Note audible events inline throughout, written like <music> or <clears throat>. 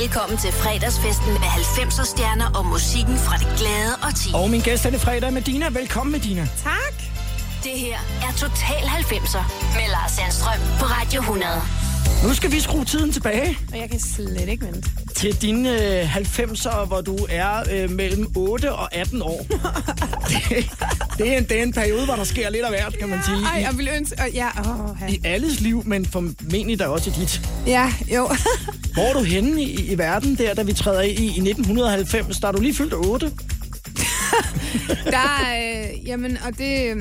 Velkommen til fredagsfesten med 90'er stjerner og musikken fra det glade og ti. Og min gæst denne fredag er Medina. Velkommen, Medina. Tak. Det her er Total 90'er med Lars Sandstrøm på Radio 100. Nu skal vi skrue tiden tilbage Og jeg kan slet ikke vente. til dine øh, 90'er, hvor du er øh, mellem 8 og 18 år. <laughs> det, det, er en, det er en periode, hvor der sker lidt af hvert, kan man sige. Ej, jeg vil ønske... Og ja, åh, I alles liv, men formentlig da også i dit. ja, jo. <laughs> Hvor er du henne i, i verden der, da vi træder i i 1990? Der er du lige fyldt 8. <laughs> Der er... Øh, jamen, og det...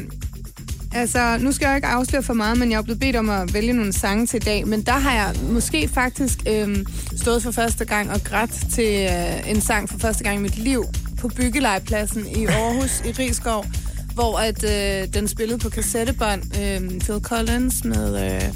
øh, Altså, nu skal jeg ikke afsløre for meget, men jeg er blevet bedt om at vælge nogle sange til i dag. Men der har jeg måske faktisk øhm, stået for første gang og grædt til øh, en sang for første gang i mit liv på byggelejepladsen i Aarhus i Rigskov, hvor at, øh, den spillede på kassettebånd øh, Phil Collins med øh,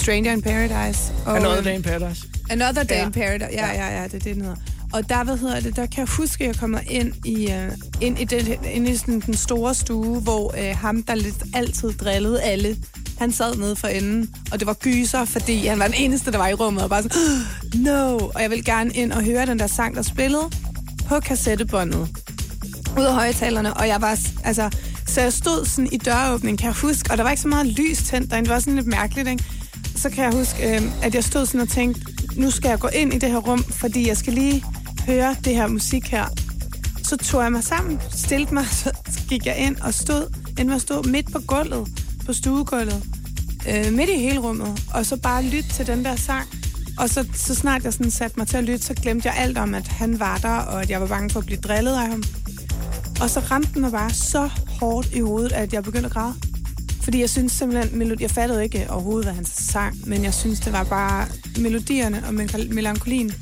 Stranger in Paradise. Og, Another øhm, Day in Paradise. Another Day ja. in Paradise. Ja, ja, ja, det er det, den hedder. Og der, hvad hedder det, der kan jeg huske, at jeg kommer ind i, uh, ind i, den, ind i sådan den store stue, hvor uh, ham, der lidt altid drillede alle, han sad nede for enden, og det var gyser, fordi han var den eneste, der var i rummet, og bare sådan, no! Og jeg vil gerne ind og høre den der sang, der spillede på kassettebåndet ud af højtalerne, og jeg var, altså, så jeg stod sådan i døråbningen, kan jeg huske, og der var ikke så meget lys tændt derinde, det var sådan lidt mærkeligt, ikke? Så kan jeg huske, øh, at jeg stod sådan og tænkte, nu skal jeg gå ind i det her rum, fordi jeg skal lige høre det her musik her. Så tog jeg mig sammen, stillede mig, <laughs> så gik jeg ind og stod, inden at stod midt på gulvet, på stuegulvet, øh, midt i hele rummet, og så bare lytte til den der sang. Og så, så snart jeg sådan satte mig til at lytte, så glemte jeg alt om, at han var der, og at jeg var bange for at blive drillet af ham. Og så ramte den mig bare så hårdt i hovedet, at jeg begyndte at græde. Fordi jeg synes simpelthen, melodi- jeg fattede ikke overhovedet, hvad han sang, men jeg synes, det var bare melodierne og melankolien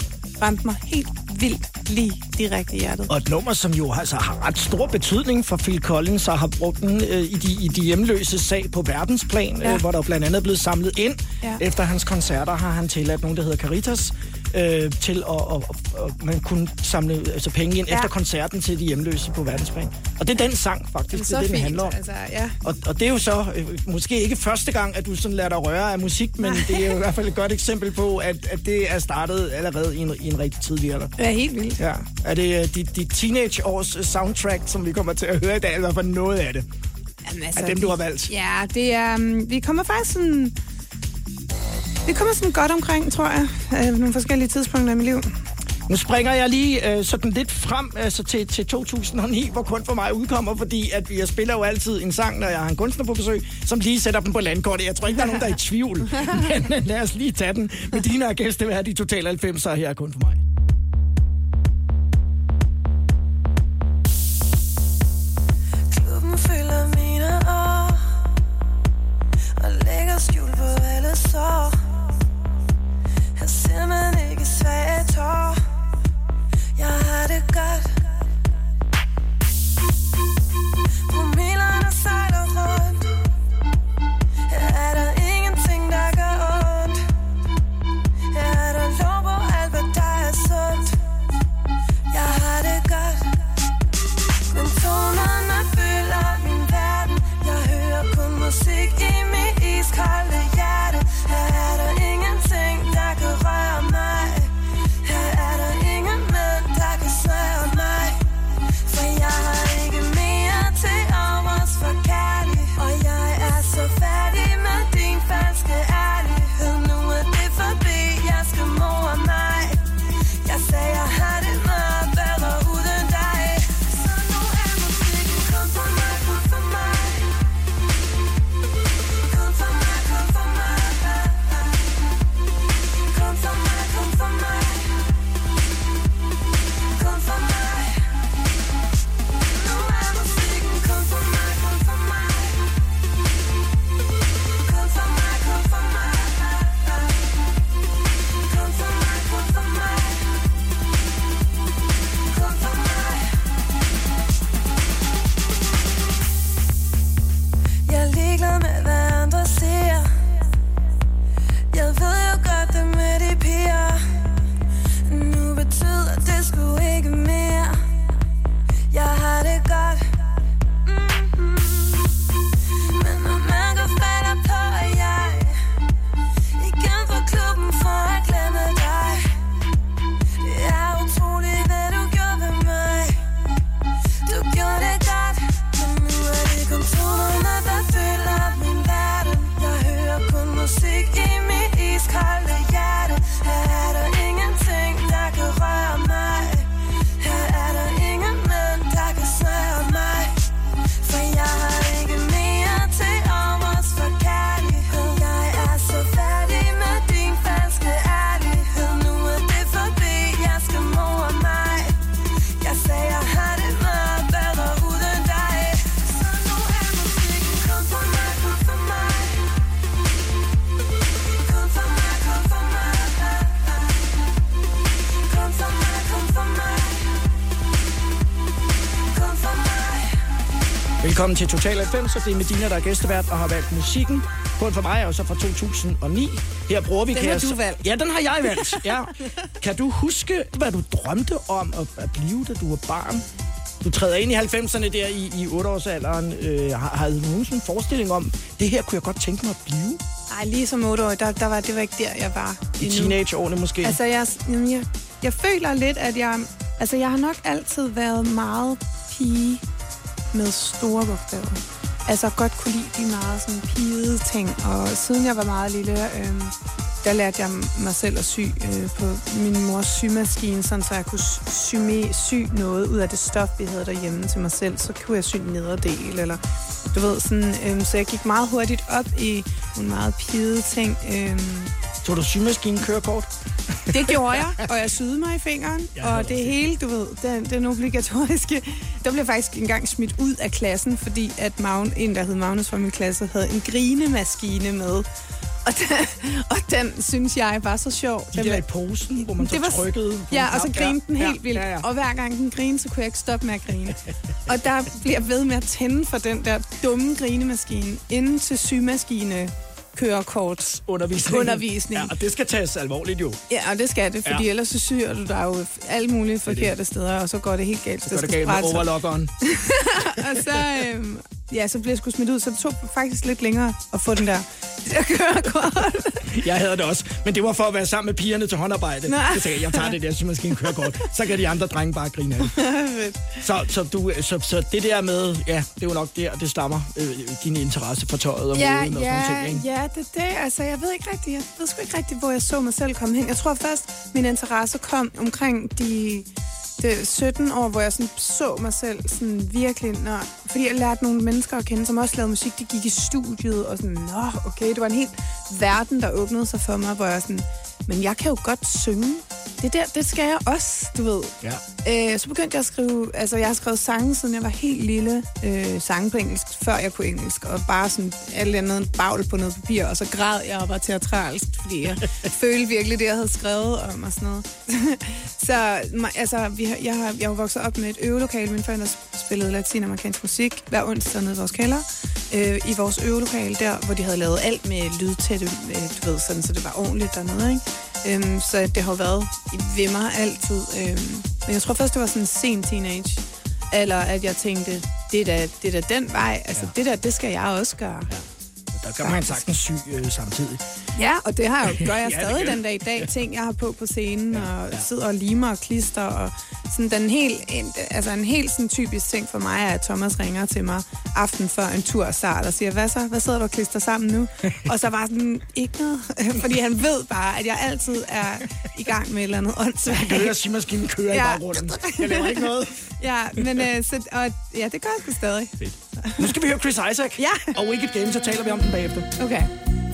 ramte mig helt vildt lige direkte i hjertet. Og et nummer, som jo altså, har ret stor betydning for Phil Collins, og har brugt den øh, i, de, i de hjemløse sag på verdensplan, ja. Øh, hvor der blandt andet er blevet samlet ind. Ja. Efter hans koncerter har han tilladt nogen, der hedder Caritas, øh, til at, at, at, man kunne samle altså, penge ind ja. Ja. efter koncerten til de hjemløse på verdensplan. Og det er den sang, faktisk, det er det, den handler om. Altså, ja. Og, og det er jo så øh, måske ikke første gang, at du sådan lader dig røre af musik, men det er jo i hvert fald et godt eksempel på, at, at det er startet allerede i en, i en rigtig tidlig alder. Det er helt vildt. Ja. Er det uh, dit, dit teenageårs øh, soundtrack, som vi kommer til at høre i dag, eller fald noget af det? Jamen, Af dem, du har valgt? Ja, det er... Um, vi kommer faktisk sådan... Vi kommer sådan godt omkring, tror jeg, øh, nogle forskellige tidspunkter i mit liv. Nu springer jeg lige øh, sådan lidt frem altså til, til 2009, hvor kun for mig udkommer, fordi at jeg spiller jo altid en sang, når jeg har en kunstner på besøg, som lige sætter dem på landkortet. Jeg tror ikke, der er nogen, der er i tvivl, <laughs> men lad os lige tage den. Med dine gæster er de totale 90'er her er kun for mig. Velkommen til Total 90, så det er Medina, der er gæstevært og har valgt musikken. Kun for mig jo så fra 2009. Her bruger vi... Den har du valgt. Ja, den har jeg valgt. <laughs> Ja. Kan du huske, hvad du drømte om at, blive, da du var barn? Du træder ind i 90'erne der i, i 8-årsalderen. Øh, har, havde du nogensinde en forestilling om, det her kunne jeg godt tænke mig at blive? Ej, lige som 8 år, der, der var, det var ikke der, jeg var I teenageårene måske? Altså, jeg, jeg, jeg føler lidt, at jeg... Altså, jeg har nok altid været meget pige med store bogstaver. Altså, godt kunne lide de meget sådan pigede ting. Og siden jeg var meget lille, øh, der lærte jeg mig selv at sy øh, på min mors symaskine, sådan så jeg kunne sy, sy noget ud af det stof, vi havde derhjemme til mig selv. Så kunne jeg sy en nederdel, eller du ved, sådan... Øh, så jeg gik meget hurtigt op i nogle meget pigede ting. Øh, Tog du symaskinen kørekort? Det gjorde jeg, og jeg syede mig i fingeren, Jeg og det hele, du ved, den, den obligatoriske, der blev faktisk engang smidt ud af klassen, fordi at Magne, en, der hed Magnus fra min klasse, havde en grinemaskine med. Og den, og den synes jeg var så sjov. De Den der var- i posen, hvor man så det var- trykkede Ja, og så grinede den Ja, helt vildt. Ja, ja. Og hver gang den grinede, så kunne jeg ikke stoppe med at grine. Og der bliver ved med at tænde for den der dumme grinemaskine inden til symaskine kørekort. Undervisning. Ja, og det skal tages alvorligt jo. Ja, og det skal det, fordi Ja. ja. ellers så syr du dig jo alle mulige forkerte steder, og så går det helt galt. Så går det galt med overlockeren. <laughs> Og så, øhm, ja, så blev jeg sgu smidt ud, så det tog faktisk lidt længere at få den der, <laughs> det der kørekort. Jeg havde det også, men det var for at være sammen med pigerne til håndarbejde. Nej. Så sagde jeg, jeg tager det der symaskine kørekort. Så kan de andre drenge bare grine af det. <laughs> Så, så, du, så, så det der med, ja, det er jo nok der, det stammer, øh, din interesse for tøjet og ja, moden og sådan ja, nogle ting, ikke? ja, det er det. Altså, jeg ved ikke rigtigt, jeg ved sgu ikke rigtigt, hvor jeg så mig selv komme hen. Jeg tror først, min interesse kom omkring de, det 17 år, hvor jeg sådan så mig selv sådan virkelig, når, fordi jeg lærte nogle mennesker at kende, som også lavede musik, de gik i studiet, og sådan, nå, okay, det var en helt verden, der åbnede sig for mig, hvor jeg sådan, men jeg kan jo godt synge. Det der, det skal jeg også, du ved. Ja. Øh, så begyndte jeg at skrive, altså jeg har skrevet sange, siden jeg var helt lille, øh, sange på engelsk, før jeg kunne engelsk, og bare sådan alt andet bagl på noget papir, og så græd jeg og var teatralsk, fordi jeg <laughs> følte virkelig det, jeg havde skrevet om og sådan noget. <laughs> så altså, vi har, jeg, har, jeg har vokset op med et øvelokale, mine forældre spillede latinamerikansk musik hver onsdag nede i vores kælder, øh, i vores øvelokale der, hvor de havde lavet alt med lydtætte, øh, du ved, sådan, så det var ordentligt dernede, ikke? Øhm, så det har jo været ved mig altid. Øhm, men jeg tror først, det var sådan en sen teenage. Eller at jeg tænkte, det er da, det er da den vej. Altså, ja. det der, det skal jeg også gøre. Ja. Der kan man sagtens sy øh, samtidig. Ja, og det har jeg, <laughs> gør jeg Ja, stadig gør den dag i dag. Ting, jeg har på på scenen, og sidder og limer og klister. Og sådan den helt, en, altså en helt sådan typisk ting for mig er, at Thomas ringer til mig aften før en tur start og siger, hvad så? Hvad sidder du og klister sammen nu? <laughs> og så var sådan, ikke noget. <laughs> Fordi han ved bare, at jeg altid er i gang med et eller andet åndssvagt. Jeg kan høre, at symaskinen kører ja. i Ja. baggrunden. Jeg laver ikke noget. Ja, men øh, så, og, ja, det gør jeg sgu stadig. Nu skal vi høre Chris Isaac. Ja. Og Wicked Game, så taler vi om den bagefter. Okay.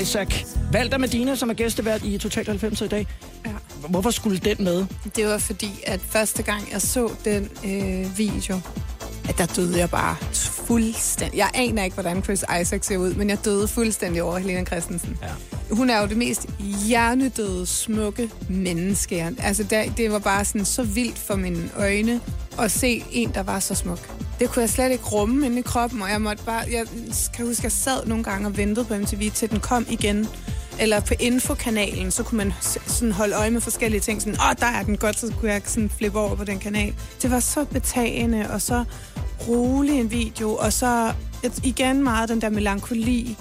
Isaac. Valgt af Medina, som er gæstevært i Total 90 i dag. Ja. Hvorfor skulle den med? Det var fordi, at første gang jeg så den øh, video, at der døde jeg bare fuldstændig. Jeg aner ikke, hvordan Chris Isaac ser ud, men jeg døde fuldstændig over Helena Christensen. Ja. Hun er jo det mest hjernedøde, smukke menneske. Altså, der, det var bare sådan så vildt for mine øjne at se en, der var så smuk. Det kunne jeg slet ikke rumme inde i kroppen, og jeg måtte bare... Jeg kan huske, jeg sad nogle gange og ventede på MTV, til den kom igen. Eller på infokanalen, så kunne man sådan holde øje med forskellige ting. Sådan, åh, der er den godt, så kunne jeg sådan flippe over på den kanal. Det var så betagende, og så rolig en video, og så igen meget den der melankoli,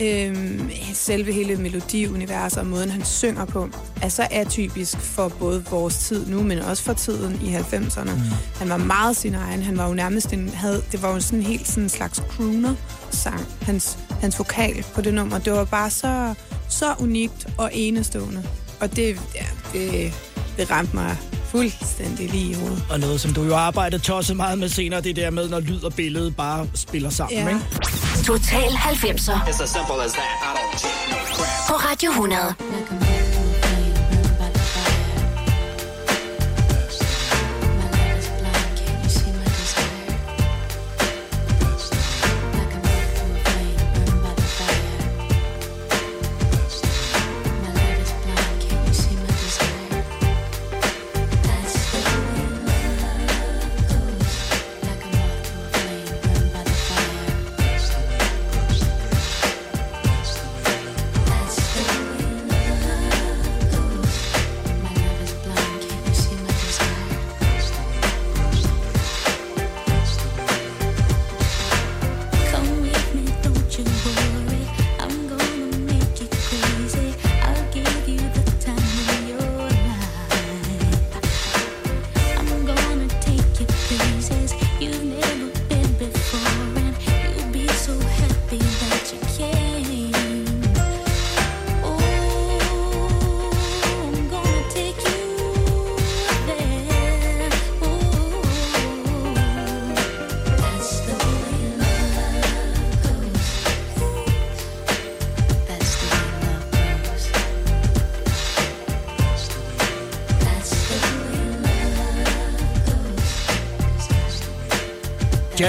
øhm, selve hele melodiuniverset og måden, han synger på, er så atypisk for både vores tid nu, men også for tiden i 90'erne. Mm. Han var meget sin egen. Han var jo nærmest en, havde, det var jo sådan helt sådan en slags crooner-sang, hans, hans vokal på det nummer. Det var bare så, så unikt og enestående. Og det, ja, det, det ramte mig fuldstændig lige i hovedet. Og noget, som du jo har arbejdet tosset meget med senere, det der med, når lyd og billede bare spiller sammen, Ja. ikke? Total 90'er It's as simple as that. I don't take no crap. på Radio 100.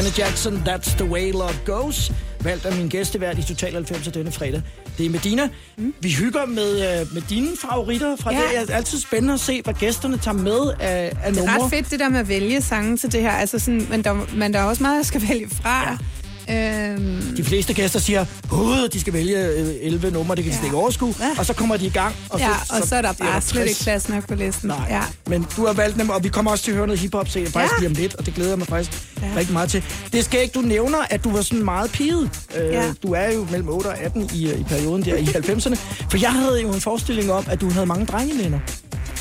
Janet Jackson, That's the way love goes. Valgt af min gæstevært i Total 90 denne fredag. Det er Medina. Mm. Vi hygger med, øh, med dine favoritter fra Ja. det. Det er altid spændende at se, hvad gæsterne tager med af, af Det er numre. ret fedt, det der med at vælge sange til det her. Altså sådan, men, der, men der er også meget, jeg skal vælge fra. Ja. Øhm, De fleste gæster siger, at de skal vælge øh, 11 numre, det kan de Ja. slet ikke overskue. Ja. Og så kommer de i gang. Og ja, og så er der bare slet 60. ikke plads nok på listen. Nej, Ja. men du har valgt dem, og vi kommer også til at høre noget hiphop senere, faktisk Ja. lige om lidt, og det glæder jeg mig faktisk ja. Rigtig meget til. Det skal ikke, du nævner, at du var sådan meget piget. Øh, Ja. Du er jo mellem 8 og 18 i, øh, i perioden der i <laughs> 90'erne. For jeg havde jo en forestilling om, at du havde mange drengevenner.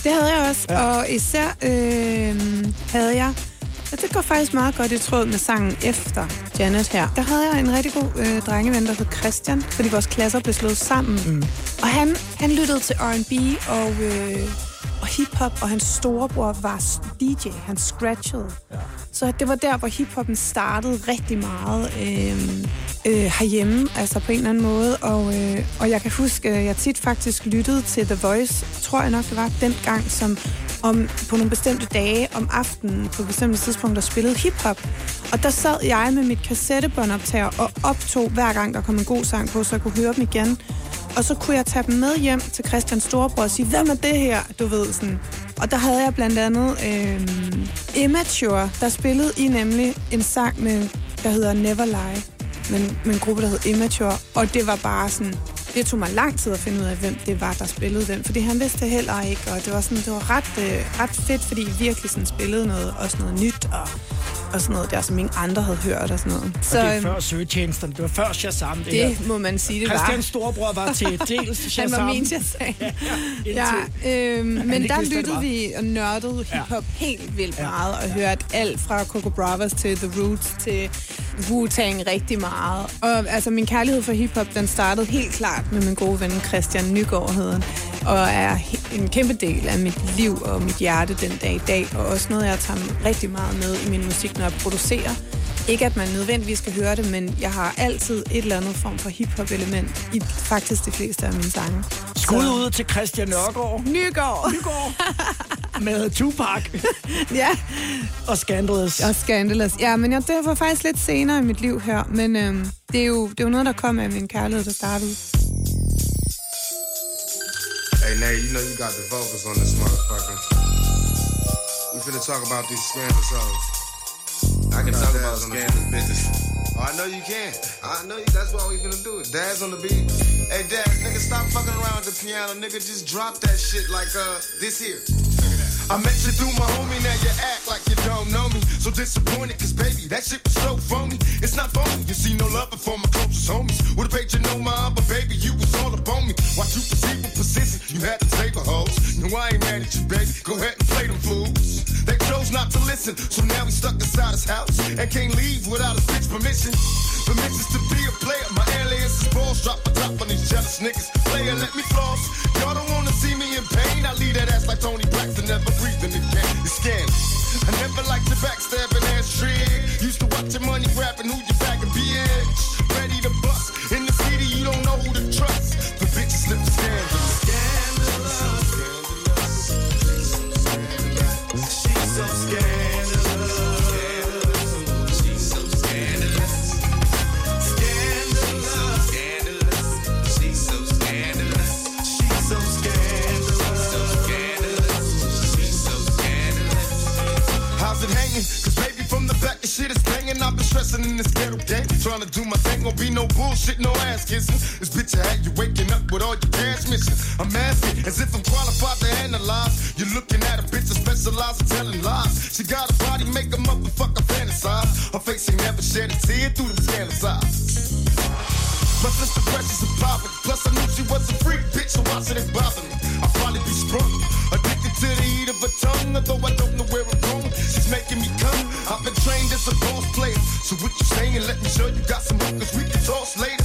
Det havde jeg også, ja. og især øh, havde jeg... Ja, det går faktisk meget godt i tråd med sangen efter Janet her. Der havde jeg en rigtig god øh, drengeven, der hed Christian, fordi vores klasser blev slået sammen. Mm. Og han, han lyttede til R&B og, øh, og hiphop, og hans storebror var DJ. Han scratchede. Ja. Så det var der, hvor hiphoppen startede rigtig meget øh, øh, herhjemme, altså på en eller anden måde. Og, øh, og jeg kan huske, at jeg tit faktisk lyttede til The Voice, tror jeg nok det var, dengang, som om, på nogle bestemte dage om aftenen, på bestemte tidspunkter, spillede hiphop. Og der sad jeg med mit kassettebåndoptager og optog hver gang, der kom en god sang på, så jeg kunne høre dem igen. Og så kunne jeg tage dem med hjem til Christians storebror og sige, hvem er det her? Du ved sådan. Og der havde jeg blandt andet øh, Immature, der spillede I nemlig en sang, med, der hedder Never Lie, men med en gruppe, der hed Immature. Og det var bare sådan det tog mig lang tid at finde ud af, hvem det var, der spillede den. Fordi han vidste det heller ikke, og det var, sådan, det var ret, øh, ret fedt, fordi I virkelig sådan spillede noget, også noget nyt, og, og sådan noget der, som ingen andre havde hørt og sådan noget. Så, det er øhm, før søgetjenesterne. Det var før Shazam, det, her. det må man sige, det var. Christians storebror var til <laughs> dels Shazam. Han var min Shazam. Ja, Ja, øhm, men der vidste, lyttede vi og nørdede hiphop ja. helt vildt Ja. meget, og hørte alt fra Coco Bravas til The Roots til Wu-Tang rigtig meget. Og altså, min kærlighed for hiphop, den startede helt klart med min gode ven Christian Nygaard, hed han, og er en kæmpe del af mit liv og mit hjerte den dag i dag, og også noget, jeg tager rigtig meget med i min musik, når jeg producerer. Ikke at man nødvendigvis skal høre det, men jeg har altid et eller andet form for hiphop-element i faktisk de fleste af mine sange. Skud Så- ud til Christian Nørgaard Nygaard. Nygaard med Tupac <laughs> ja, og Scandalous. og Scandalous. Ja, men jeg, det var faktisk lidt senere i mit liv her, men øhm, det, er jo, det er jo noget, der kom af min kærlighed, der startede. Hey, Nate, you know you got the vocals on this motherfucker. We finna talk about these scandalous hoes. I can talk about Dad's on the scandalous beat. business. Oh, I know you can. I know you. That's why we finna do it. Dad's on the beat. Hey, Dad, nigga, stop fucking around with the piano. Nigga, just drop that shit like, uh, this here. I met you through my homie, now you act like don't know me. So disappointed, cause baby, that shit was so phony. It's not phony, you see no love for my closest homies. Would've paid you no mind, but baby, you was all up on me. Watch you perceive a position, you had to table hoes. No, I ain't mad at you, baby, go ahead and play them fools. They chose not to listen, so now we stuck inside his house. And can't leave without a bitch permission. Permissions to be a player, my alias is balls. Drop a top on these jealous niggas. Player, let me floss. Y'all don't wanna see me in pain. I leave that ass like Tony Braxton, never breathing again. It's scandalous. I never liked your backstabbing ass trick. Used to watch your money grabbing who you back and bitch. Ready to bust. In the city, you don't know who to trust. The bitches slip scandalous. She's so scandalous. Shit is banging. I've been stressing in this ghetto game. Trying to do my thing, gon' be no bullshit, no ass kissing. This bitch I had you waking up with all your cash. I'm asking as if I'm qualified to analyze. You're looking at a bitch that specializes in telling lies. She got a body, make a motherfucker fantasize. Her face ain't never shed a tear through them scandalous eyes. My sister precious and poverty. Plus, I knew she was a freak bitch, so why should it bother me? I'll probably be sprung. Addicted to the heat of her tongue, although I don't know where I'm going. She's making me come. I've been trained as a boss player. So what you saying? Let me show you got some hookers we can toss later.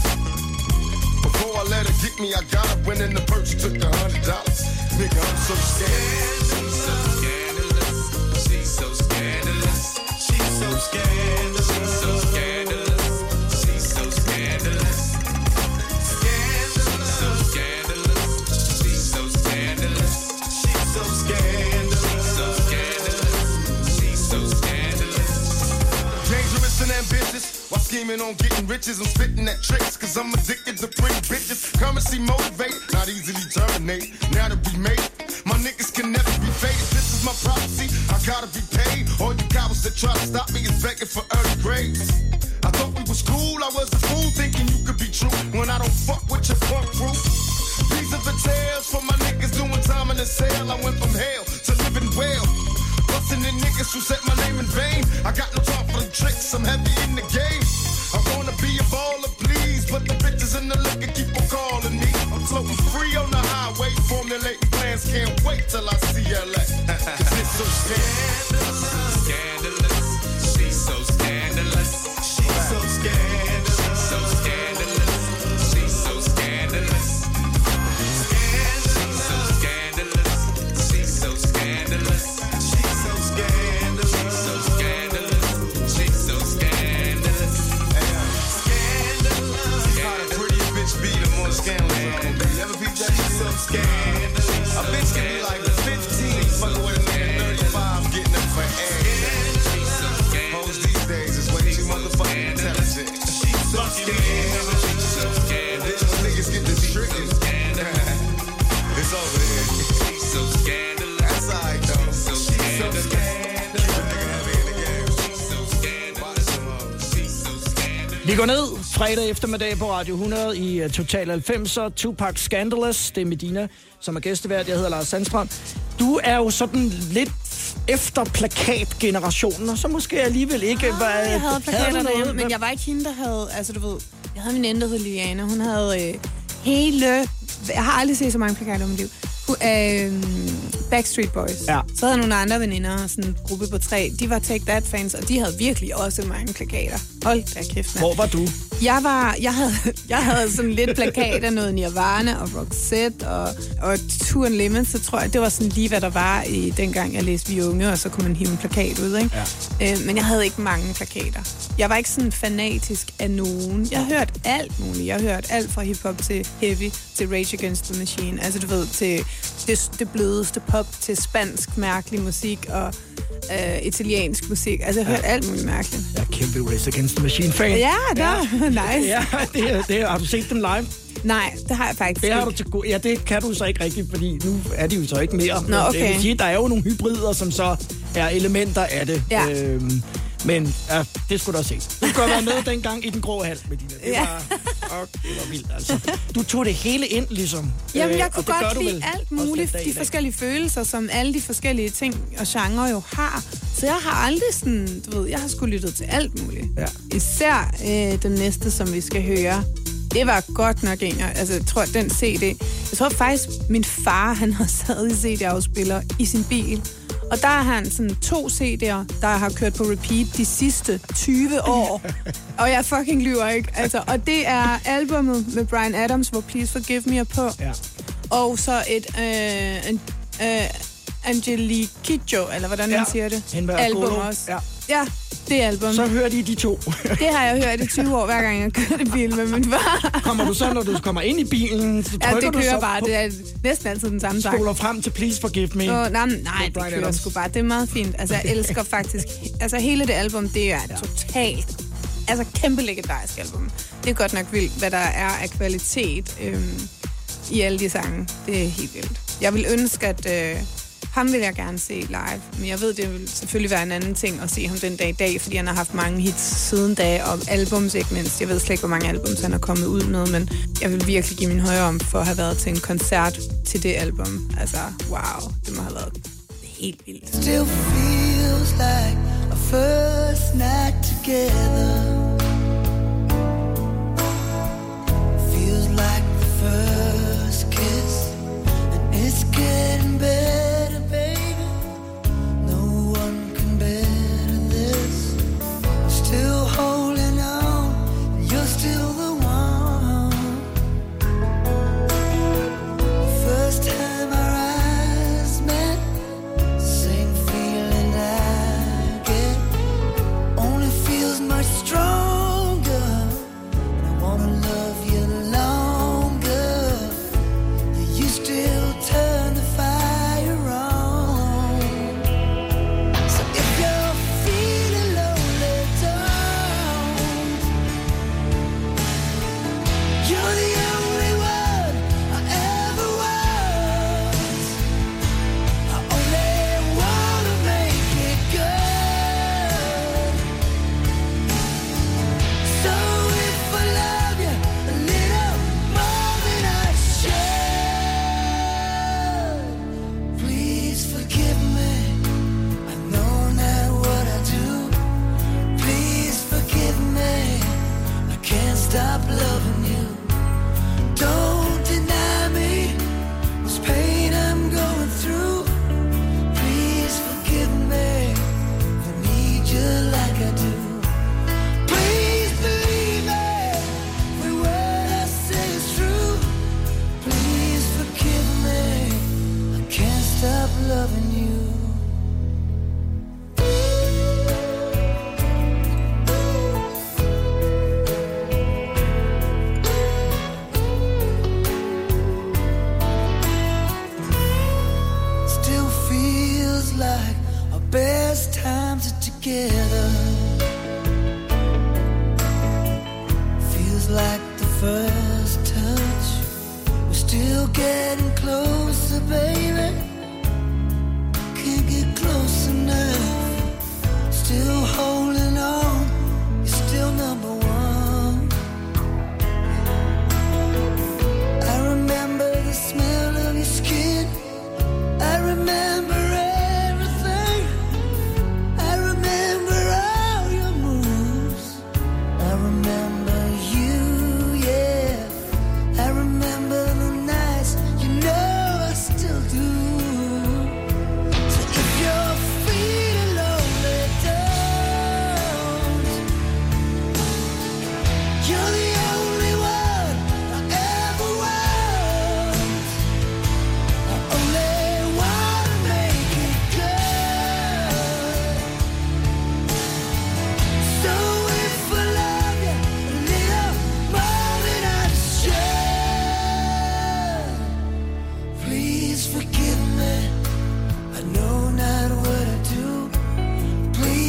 Before I let her get me, I got her when in the purse took the hundred dollars. Nigga, I'm so scared. She's so scandalous. She's so scandalous. She's so scandalous. Scheming on getting riches, I'm spitting at tricks. Cause I'm addicted to pretty bitches. Currency motivate, not easily terminate. Now that we made my niggas can never be faded. This is my prophecy. I gotta be paid. All you cowards that try to stop me is begging for early grades. I thought we was cool. I was a fool thinking you could be true. When I don't fuck with your punk crew. These are the tales for my niggas doing time in the cell. I went from hell to living well. Busting the niggas who said my name in vain. I got no time for the tricks, I'm heavy in the game. I wanna be a baller, please, but the bitches in the liquor keep on calling me. I'm floating free on the highway, formulating plans. Can't wait till I see LA. <laughs> Cause it's so scandalous. Scandalous. Vi går ned Fredag eftermiddag på Radio 100 i uh, Total 90'er. Tupac Scandalous. Det er Medina, som er gæstevært. Jeg hedder Lars Sandstrøm. Du er jo sådan lidt efter plakatgenerationen, og så måske alligevel ikke... Ah, jeg havde plakater du noget? men jeg var ikke hende, der havde... Altså, du ved, jeg havde en veninde, der hed Liliana. Hun havde øh, hele... Jeg har aldrig set så mange plakater i mit liv. Hun, øh, Backstreet Boys. Ja. Så havde jeg nogle andre veninder, sådan en gruppe på tre. De var Take That-fans, og de havde virkelig også mange plakater. Hold da kæft, mand. Hvor var du? Jeg var, jeg havde, <laughs> jeg havde sådan lidt plakat af noget Nirvana og Roxette og, og Two Unlimited, så tror jeg, det var sådan lige, hvad der var i dengang, jeg læste Vi Unge, og så kunne man hive en plakat ud, ikke? Ja. Øh, men jeg havde ikke mange plakater. Jeg var ikke sådan fanatisk af nogen. Jeg har hørt alt muligt. Jeg har hørt alt fra hiphop til heavy, til Rage Against the Machine. Altså, du ved, til det, det blødeste pop, til spansk mærkelig musik og øh, italiensk musik. Altså, jeg har hørt alt muligt mærkeligt. Jeg er kæmpe Race Against the Machine-fan. Ja, der. <laughs> nice. <laughs> Ja, det, er- det, er- har du set dem live? Nej, det har jeg faktisk Det har du til gode. Ja, det kan du så ikke rigtigt, fordi nu er de jo så ikke mere. Nå, okay. Det vil sige, der er jo nogle hybrider, som så er elementer af det. Ja. Øhm, men ja, det skulle du have set. Du skulle have været med <laughs> dengang i den grå hal med dine. Det Ja. var, oh, det var vildt, altså. Du tog det hele ind, ligesom. Jamen, Øh, jeg og kunne godt lide alt muligt, dag i de forskellige følelser, som alle de forskellige ting og genrer jo har. Så jeg har aldrig sådan, du ved, jeg har sgu lyttet til alt muligt. Ja. Især øh, den næste, som vi skal høre. Det var godt nok en, altså jeg tror, den CD. Jeg tror faktisk, min far, han har <laughs> stadig CD-afspiller i sin bil. Og der har han sådan to CD'er, der har kørt på repeat de sidste 20 år. <laughs> og jeg fucking lyver ikke. Altså, og det er albummet med Brian Adams, hvor Please Forgive Me er på. Ja. Og så et øh, en, øh, Angelique Kidjo, eller hvordan Ja, man siger det. album også. Ja. ja, det album. Så hører de de to. <laughs> Det har jeg hørt i 20 år, hver gang jeg kører i bil med min far. kommer du så, når du kommer ind i bilen, så Ja, trykker det du kører så bare. på, Det er næsten altid den samme sang. spoler frem til Please Forgive Me. Åh, nej, nej, det kører sgu bare. Det er meget fint. Altså, jeg elsker faktisk... Altså, hele det album, det er ja. totalt... Altså, kæmpe legendarisk album. Det er godt nok vildt, hvad der er af kvalitet øhm, i alle de sange. Det er helt vildt. Jeg vil ønske, at... Øh, ham vil jeg gerne se live, men jeg ved, det vil selvfølgelig være en anden ting at se ham den dag i dag, fordi han har haft mange hits siden da, og albums ikke mindst. Jeg ved slet ikke, hvor mange albums han er kommet ud med, men jeg vil virkelig give min højre om for at have været til en koncert til det album. Altså, wow, det må have været helt vildt. Still feels like a first night together. Feels like the first kiss, and it's getting better,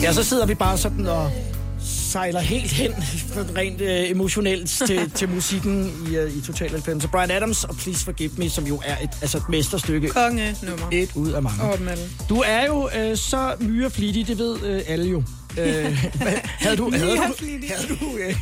Ja, så sidder vi bare sådan og sejler helt hen rent øh, emotionelt til, <laughs> til musikken i, øh, i Total 90. Så Brian Adams og Please Forgive Me, som jo er et, altså et mesterstykke. Konge nummer. Et ud af mange. Over dem alle. Du er jo øh, så myreflittig, det ved øh, alle jo. Øh, <laughs> havde du, havde du, havde du øh,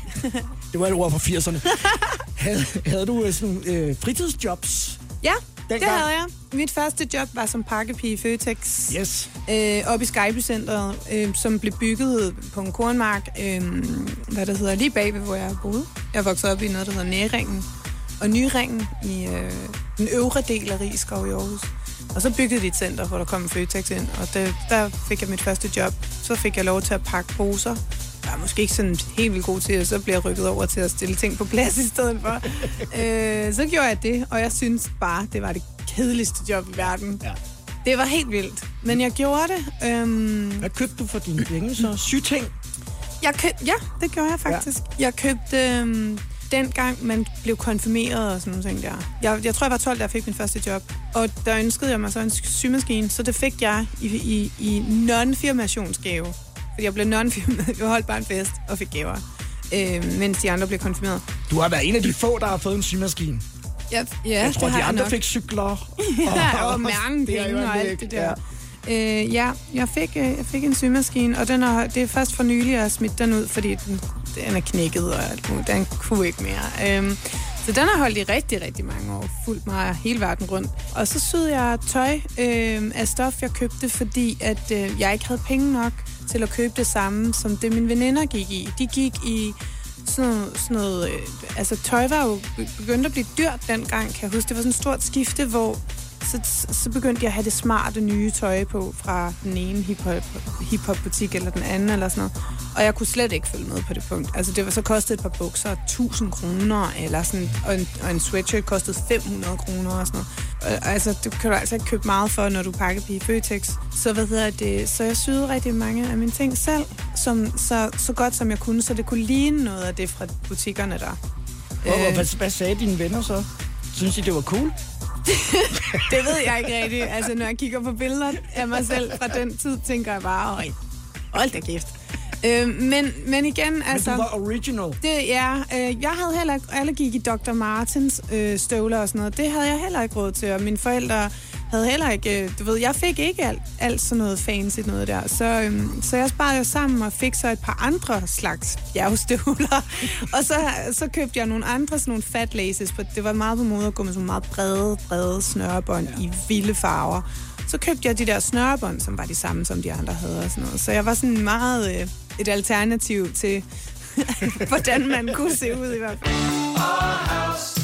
det var et ord fra 80'erne. <laughs> Havde, havde du øh, sådan øh, fritidsjobs? Ja, det Dengang- havde jeg. Mit første job var som pakkepige i Føtex. Yes. øh, op i Skyby-centret, øh, som blev bygget på en kornmark, øh, hvad der hedder, lige bagved, hvor jeg boede. Jeg voksede op i noget, der hedder Næringen, og Nyringen i øh, den øvre del af Rigskov i Aarhus. Og så byggede de et center, hvor der kom en Føtex ind, og det, der fik jeg mit første job. Så fik jeg lov til at pakke poser. Jeg er måske ikke sådan helt vildt god til, og så bliver jeg rykket over til at stille ting på plads <laughs> i stedet for. øh, så gjorde jeg det, og jeg synes bare, det var det kedeligste job i verden. Ja. Det var helt vildt, men jeg gjorde det. Øhm, Hvad købte du for dine penge så? Syting? jeg køb, ja, det gjorde jeg faktisk. Ja. Jeg købte øhm, dengang, man blev konfirmeret og sådan nogle ting der. Jeg, jeg tror, jeg var 12, da jeg fik min første job. Og der ønskede jeg mig så en symaskine, så det fik jeg i, i, i non-firmationsgave. Jeg blev non-firmat. Jeg holdt bare en fest og fik gaver, øh, mens de andre blev konfirmeret. Du har været en af de få, der har fået en symaskine. Ja, ja Jeg tror, det de andre nok. fik cykler. <laughs> Ja, og <laughs> mange er jo penge og alt det der. Øh, ja, jeg fik, øh, jeg fik en symaskine, og den er, det er først for nylig, at jeg har smidt den ud, fordi den, den er knækket og. Den kunne ikke mere. Øhm, så den har holdt i rigtig, rigtig mange år. fuldt mig hele verden rundt. Og så syede jeg tøj øh, af stof, jeg købte, fordi at øh, jeg ikke havde penge nok til at købe det samme, som det mine veninder gik i. De gik i sådan noget, sådan noget øh, altså tøj var jo begyndt at blive dyrt dengang, kan jeg huske. Det var sådan et stort skifte, hvor så, så begyndte jeg at have det smarte nye tøj på fra den ene hiphop, hiphop-butik eller den anden eller sådan noget. Og jeg kunne slet ikke følge med på det punkt. Altså det var så kostede et par bukser 1000 kroner, eller sådan, og, en, og en sweatshirt kostede 500 kroner og sådan noget. Og, altså det kan du altså ikke købe meget for, når du pakker i Føtex. Så hvad hedder det? Så jeg syede rigtig mange af mine ting selv, som, så, så godt som jeg kunne, så det kunne ligne noget af det fra butikkerne der. Hvor, Øh. hvad, hvad sagde dine venner så? Synes I, det var cool? <laughs> Det ved jeg ikke rigtigt. Altså, når jeg kigger på billeder af mig selv fra den tid, tænker jeg bare, øj, hold da kæft. Øh, men, men igen, altså... Men du var original. Det, ja, øh, jeg havde heller ikke... Alle gik i Dr. Martens øh, støvler og sådan noget. Det havde jeg heller ikke råd til, og mine forældre havde heller ikke... Øh, du ved, jeg fik ikke alt, alt sådan noget fancy noget der. Så, øh, så jeg sparede jo sammen og fik så et par andre slags bjergstøvler. <laughs> og så, så købte jeg nogle andre, sådan nogle fat laces. På, det var meget på mode at gå med sådan meget brede, brede snørebånd ja. i vilde farver. Så købte jeg de der snørebånd, som var de samme, som de andre havde og sådan noget. Så jeg var sådan meget øh, et alternativ til, <laughs> hvordan man kunne se ud i hvert fald.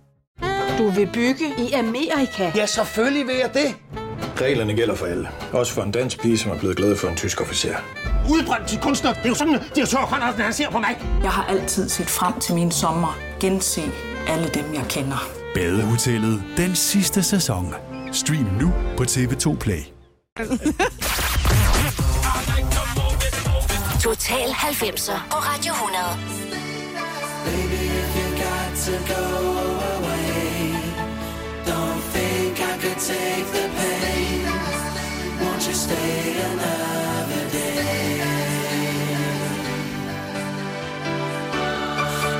Du vil bygge i Amerika? Ja, selvfølgelig vil jeg det. Reglerne gælder for alle. Også for en dansk pige, som er blevet glad for en tysk officer. Udbrændt til kunstner. Det er jo sådan, at de har tørt, han ser på mig. Jeg har altid set frem til min sommer. Gense alle dem, jeg kender. Badehotellet den sidste sæson. Stream nu på TV2 Play. <laughs> Total 90'er på Radio 100. Baby, if you got to go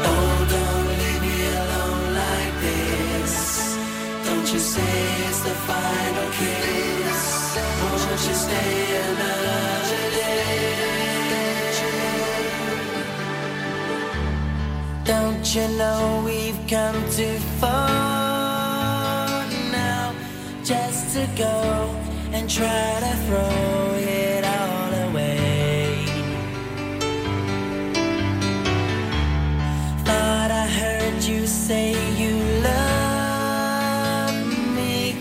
Oh, don't leave me alone like this. Don't you say it's the final case? Or should you stay another day? Don't you know we've come too far to go and try to throw it all away? Thought I heard you say you love me,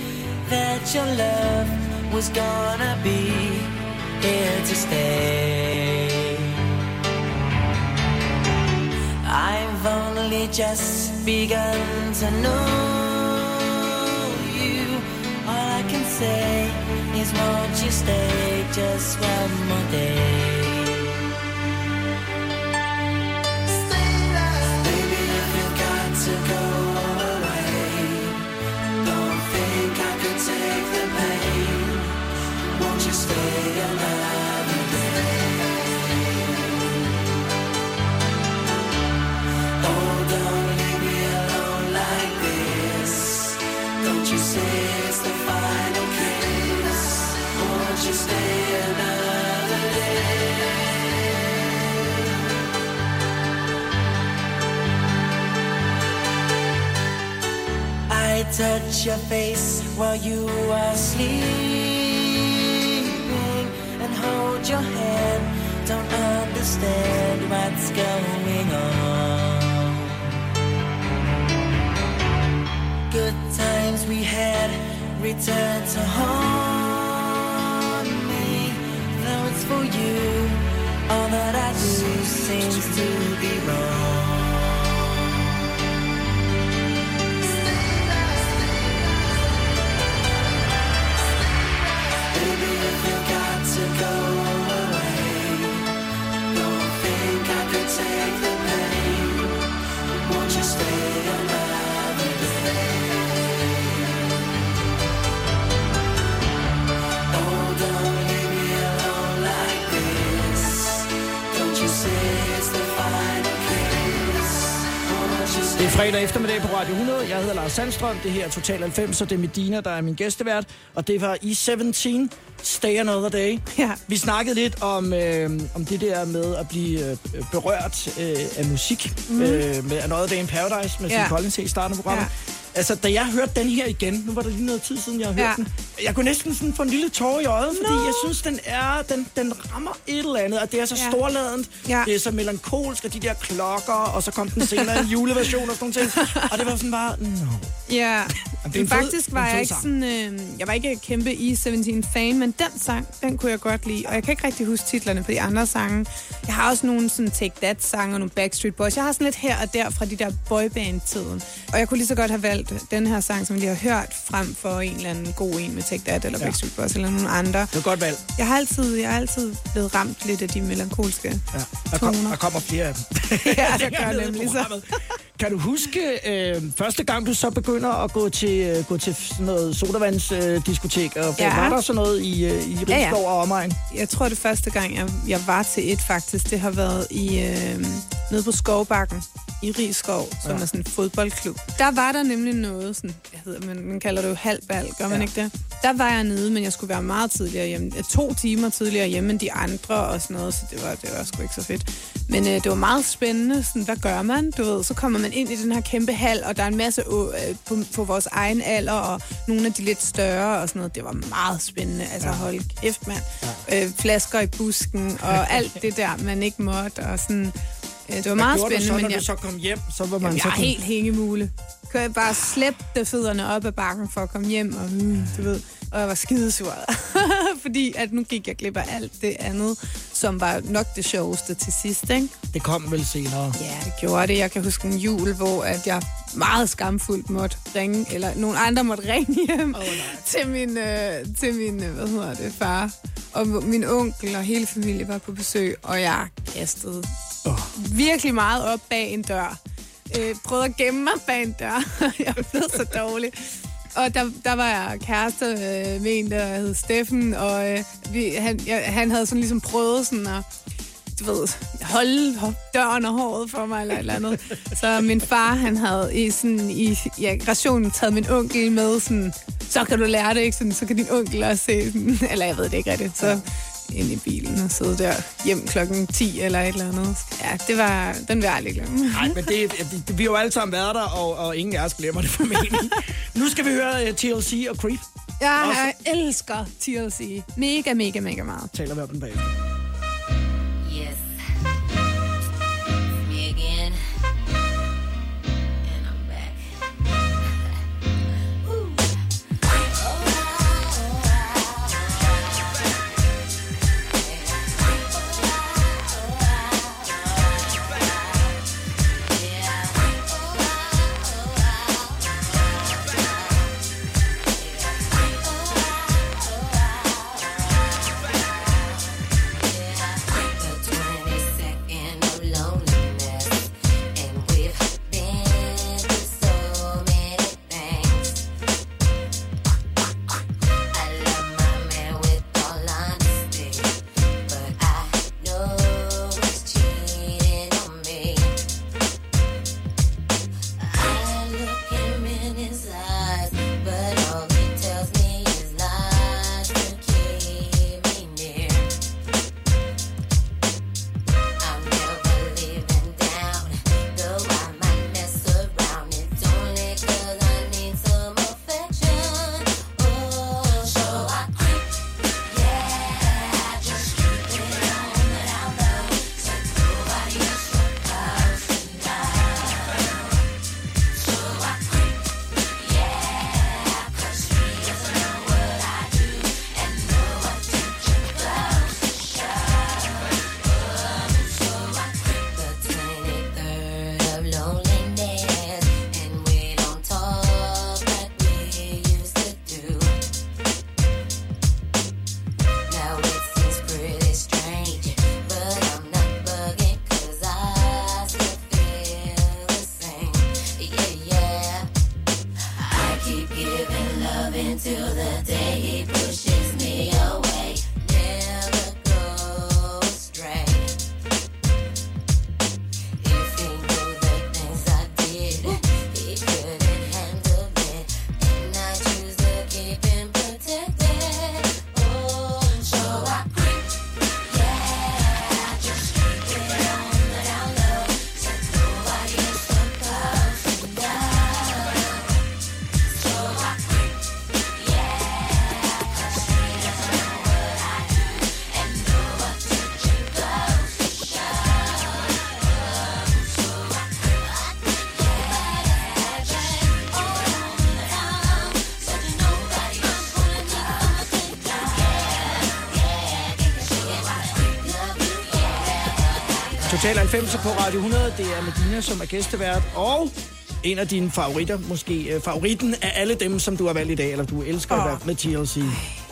that your love was gonna be here to stay. I've only just begun to know say is, won't you stay just one more day? Stay, if touch your face while you are sleeping and hold your hand. Don't understand what's going on. Good times we had return to haunt me. Though it's for you, all that I do seems to be wrong. Er fredag eftermiddag på Radio 100. Jeg hedder Lars Sandstrøm. Det her er Total 90, og det er Medina, der er min gæstevært. Og det var i 17 Stay Another Day. Ja. Vi snakkede lidt om, øh, om det der med at blive øh, berørt øh, af musik. Mm. Øh, med Another Day in Paradise med Ja. Phil Collins i starten af programmet. Ja. Altså, da jeg hørte den her igen, nu var det lige noget tid siden, jeg har hørt Ja. den. Jeg kunne næsten sådan få en lille tår i øjet, fordi Nå. jeg synes, den er, den, den rammer et eller andet, og det er så Ja. storladent. Ja. Det er så melankolsk, og de der klokker, og så kom den senere en juleversion og sådan nogle ting. Og det var sådan bare, no. Ja, det er en fed- faktisk var en jeg ikke sådan, øh, jeg var ikke kæmpe E17-fan, men den sang, den kunne jeg godt lide. Og jeg kan ikke rigtig huske titlerne på de andre sange. Jeg har også nogle sådan Take That-sange og nogle Backstreet Boys. Jeg har sådan lidt her og der fra de der boyband-tiden. Og jeg kunne lige så godt have valgt den her sang, som lige har hørt, frem for en eller anden god en med Take That eller Ja. Backstreet Boys eller nogle andre. Det var godt valg. Jeg har altid, jeg har altid blevet ramt lidt af de melankolske Ja. Der, kom, toner. der kommer flere af dem. <laughs> Ja, der gør nemlig så. Kan du huske øh, første gang, du så begynder at gå til, øh, gå til sådan noget sodavandsdiskotek? Øh, og Ja. Var der sådan noget i, øh, i Rigskov Ja, ja. og omegn? Jeg tror, det første gang, jeg, jeg var til et faktisk, det har været i øh, nede på Skovbakken i Rigskov, som Ja. er sådan en fodboldklub. Der var der nemlig noget, sådan, jeg hedder, man, man kalder det jo halvbal, gør man Ja. ikke det? Der var jeg nede, men jeg skulle være meget tidligere hjemme. To timer tidligere hjemme end de andre og sådan noget, så det var, det var sgu ikke så fedt. Men øh, det var meget spændende. Sådan, hvad gør man? Du ved, så kommer man ind i den her kæmpe hal, og der er en masse øh, på, på vores egen alder, og nogle af de lidt større og sådan noget. Det var meget spændende. Altså, ja. hold kæft, mand. Ja. Øh, flasker i busken, og <laughs> alt det der, man ikke måtte, og sådan... Øh, det var meget gjorde du spændende, så, men jeg... du så kom hjem? Så var man Jamen, så jeg er helt hængemule. Kunne jeg bare slæbte fødderne op ad bakken for at komme hjem, og mm, du ved, og jeg var skidesur. <laughs> Fordi at nu gik jeg glip af alt det andet, som var nok det sjoveste til sidst, ikke? Det kom vel senere. Ja, det gjorde det. Jeg kan huske en jul, hvor at jeg meget skamfuldt måtte ringe, eller nogen andre måtte ringe hjem oh, til min, øh, til min øh, hvad hedder det, far. Og min onkel og hele familien var på besøg, og jeg kastede oh. virkelig meget op bag en dør. Øh, prøvede at gemme mig bag en dør. <laughs> jeg blev så dårlig. Og der, der var jeg kæreste øh, med en, der hed Steffen, og øh, vi, han, jeg, han havde sådan ligesom prøvet sådan at du ved, holde døren og håret for mig, eller et eller andet. Så min far, han havde i, sådan, i, ja, rationen taget min onkel med, sådan, så kan du lære det, ikke? Sådan, så kan din onkel også se, sådan, <laughs> eller jeg ved det ikke rigtigt. Så ind i bilen og sidde der hjem klokken 10 eller et eller andet. Ja, det var, den vil jeg aldrig glemme. Nej, men det, det, vi har jo alle sammen været der, og, og ingen af os glemmer det formentlig. nu skal vi høre uh, TLC og Creep. Jeg elsker TLC. Mega, mega, mega meget. Taler vi om den bagefter. Total 90 på Radio 100. Det er Medina, som er gæstevært. Og en af dine favoritter, måske øh, favoritten af alle dem, som du har valgt i dag, eller du elsker oh. at være med TLC.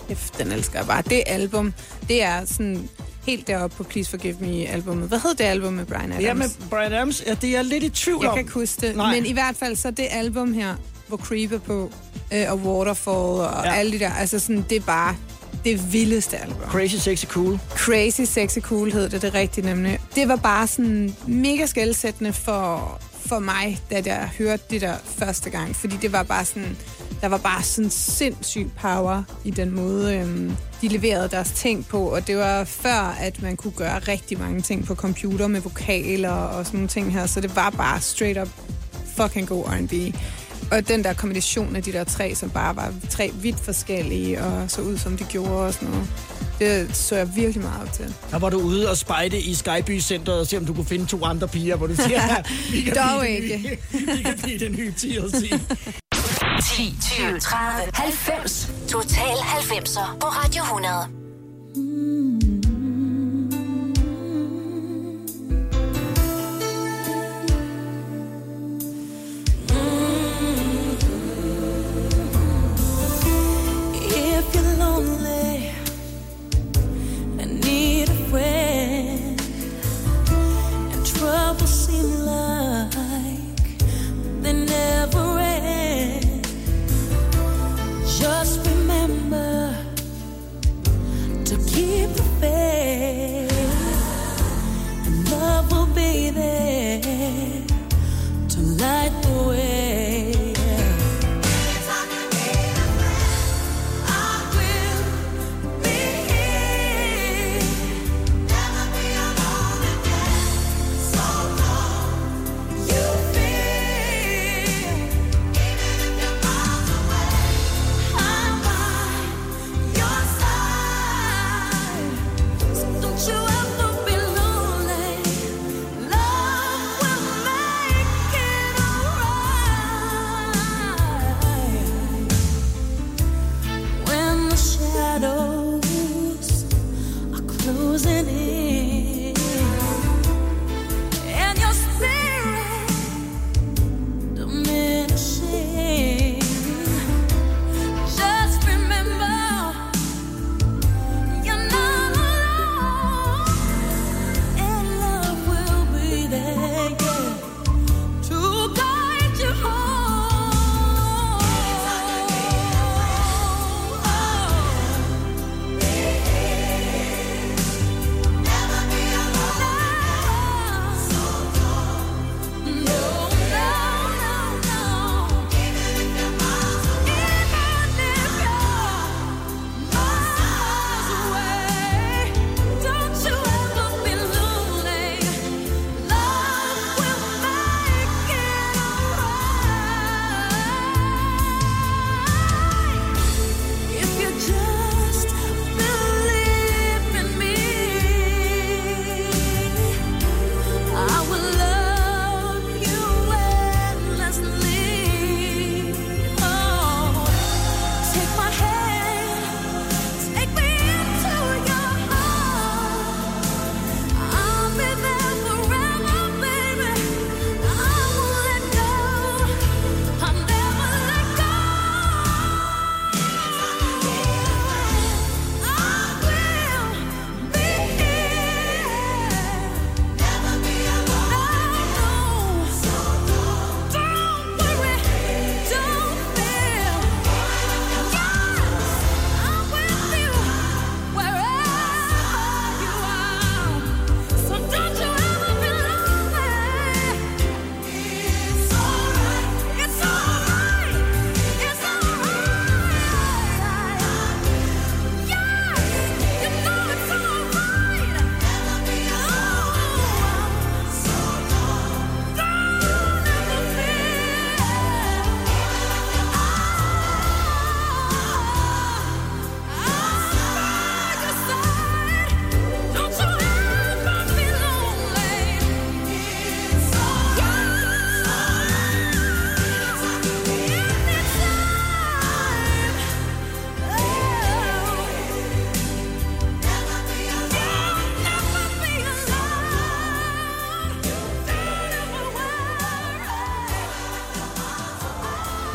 Kæft, den elsker jeg bare. Det album, det er sådan helt deroppe på Please Forgive Me-albummet. Hvad hed det album med Brian Adams? Ja, med Brian Adams, ja, det er jeg lidt i tvivl Jeg om. kan ikke huske det. Nej. Men i hvert fald så det album her, hvor Creep er på, øh, og Waterfall og ja. alle de der, altså sådan, det er bare det vildeste album. Crazy Sexy Cool. Crazy Sexy Cool hed det, det rigtigt nemlig. Det var bare sådan mega skældsættende for, for mig, da jeg hørte det der første gang. Fordi det var bare sådan, der var bare sådan sindssyg power i den måde, øhm, de leverede deres ting på. Og det var før, at man kunne gøre rigtig mange ting på computer med vokaler og sådan nogle ting her. Så det var bare straight up fucking god R&B. Og den der kombination af de der tre, som bare var tre vidt forskellige og så ud, som de gjorde og sådan noget. Det så jeg virkelig meget op til. Der var du ude og spejde i Skyby Centeret og se, om du kunne finde to andre piger, hvor du siger, <laughs> vi kan Dog blive den ikke. nye- <laughs> vi kan blive den nye TLC. 10, 20, 30, 90. Total 90'er på Radio 100. If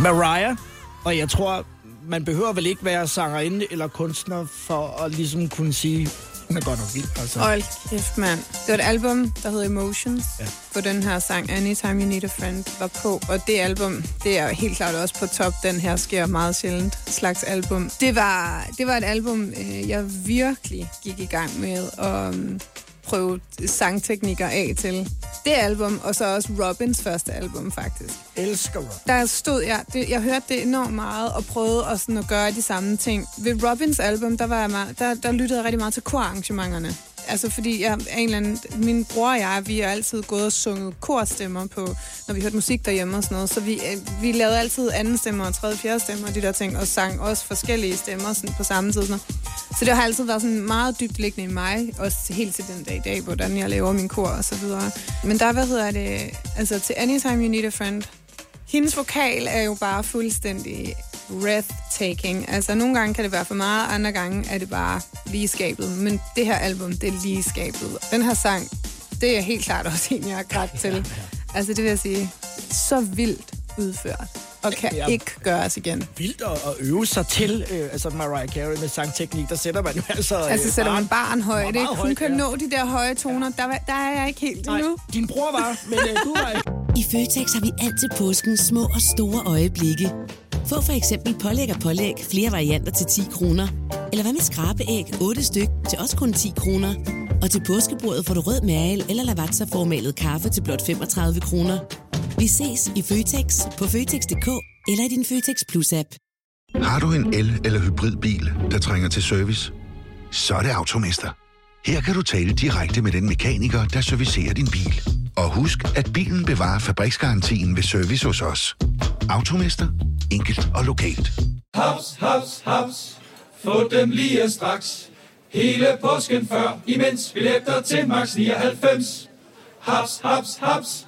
Mariah, og jeg tror, man behøver vel ikke være sangerinde eller kunstner for at ligesom kunne sige, hun er godt nok vild. Altså. Hold kæft, mand. Det var et album, der hedder Emotions, Ja. på den her sang, Anytime You Need a Friend, var på. Og det album, det er helt klart også på top. Den her sker meget sjældent slags album. Det var, det var et album, øh, jeg virkelig gik i gang med at um, prøve sangteknikker af til. Det album, og så også Robins første album, faktisk. Elsker Robin. Der stod jeg, det, jeg hørte det enormt meget, og prøvede at, sådan, at gøre de samme ting. Ved Robins album, der, var jeg meget, der, der lyttede jeg rigtig meget til korarrangementerne. Altså fordi jeg, er en eller anden, min bror og jeg, vi har altid gået og sunget korstemmer på, når vi hørte musik derhjemme og sådan noget. Så vi, øh, vi lavede altid anden stemmer og tredje, fjerde stemmer og de der ting, og sang også forskellige stemmer sådan, på samme tid. Sådan. Så det har altid været sådan meget dybt liggende i mig, også helt til den dag i dag, hvordan jeg laver min kor og så videre. Men der, hvad hedder det, altså til Anytime You Need a Friend, hendes vokal er jo bare fuldstændig breathtaking. Altså, nogle gange kan det være for meget, andre gange er det bare lige skabet. Men det her album, det er lige skabet. Den her sang, det er helt klart også en, jeg har grædt til. Altså, det vil jeg sige, så vildt udført. Og kan Ja. ikke gøres igen. Vildt at, at øve sig til, øh, altså Mariah Carey med sangteknik, der sætter man jo altså... Altså, sætter man barn højt, ikke? Hun højt, kan ja. nå de der høje toner. Der, var- der er jeg ikke helt Nej, endnu. din bror var, men øh, du var ikke. I Føtex har vi altid påsken små og store øjeblikke. Få for eksempel pålæg og pålæg flere varianter til 10 kroner. Eller hvad med skrabeæg 8 styk til også kun 10 kroner. Og til påskebordet får du rød mal eller lavatserformalet kaffe til blot 35 kroner. Vi ses i Føtex på Føtex.dk eller i din Føtex Plus-app. Har du en el- eller hybridbil, der trænger til service? Så er det Automester. Her kan du tale direkte med den mekaniker, der servicerer din bil. Og husk, at bilen bevarer fabriksgarantien ved service hos os. Automester. Enkelt og lokalt. Haps, haps, haps. Få dem lige straks. Hele påsken før, imens billetter til max 99. Haps, haps, haps.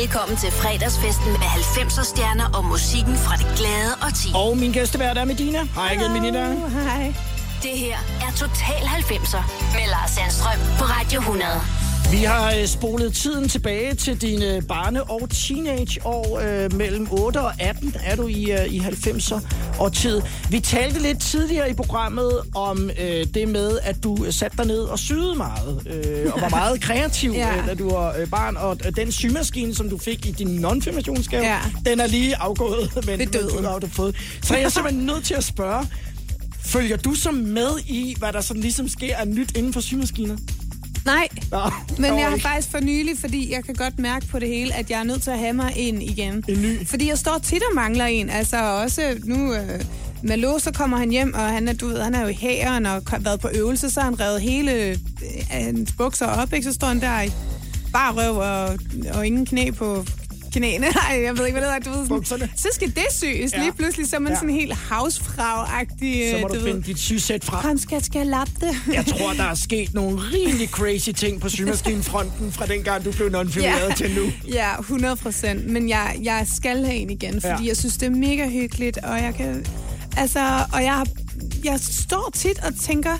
Velkommen til fredagsfesten med 90'er stjerner og musikken fra det glade og ti. Og min gæstevært er Medina. Hej igen, Medina. Hej. Det her er Total 90'er med Lars Sandstrøm på Radio 100. Vi har øh, spolet tiden tilbage til dine barne- og teenageår. Øh, mellem 8 og 18 er du i, øh, i 90'er og tid. Vi talte lidt tidligere i programmet om øh, det med, at du satte dig ned og syede meget. Øh, og var <laughs> meget kreativ, Ja. øh, da du var øh, barn. Og øh, den symaskine, som du fik i din non-firmationsgave, Ja. den er lige afgået. <laughs> Men, men du har du fået. Så jeg er simpelthen <laughs> nødt til at spørge, følger du så med i, hvad der sådan ligesom sker af nyt inden for symaskiner? Nej, Nå, men jeg har faktisk for nylig, fordi jeg kan godt mærke på det hele, at jeg er nødt til at have mig en igen. En ny? Fordi jeg står tit og mangler en. Altså også nu... Øh, Malo, så kommer han hjem, og han er, du ved, han er jo i hæren og har været på øvelse, så har han revet hele øh, hans bukser op, ikke? Så står han der i bare røv og, og ingen knæ på knæene. <laughs> Nej, jeg ved ikke, hvad det hedder. Du ved, Bukserne. sådan, så skal det syes. Ja. Lige pludselig så er man Ja. sådan helt housefrag-agtig. Så må øh, du ved. finde dit sygsæt fra. Han skal, skal jeg lappe det. <laughs> Jeg tror, der er <laughs> sket nogle rimelig crazy ting på symaskinefronten fra dengang, du blev non-firmeret Ja. til nu. Ja, 100 procent. Men jeg, jeg skal have en igen, fordi ja. jeg synes, det er mega hyggeligt, og jeg kan... Altså, og jeg, jeg står tit og tænker,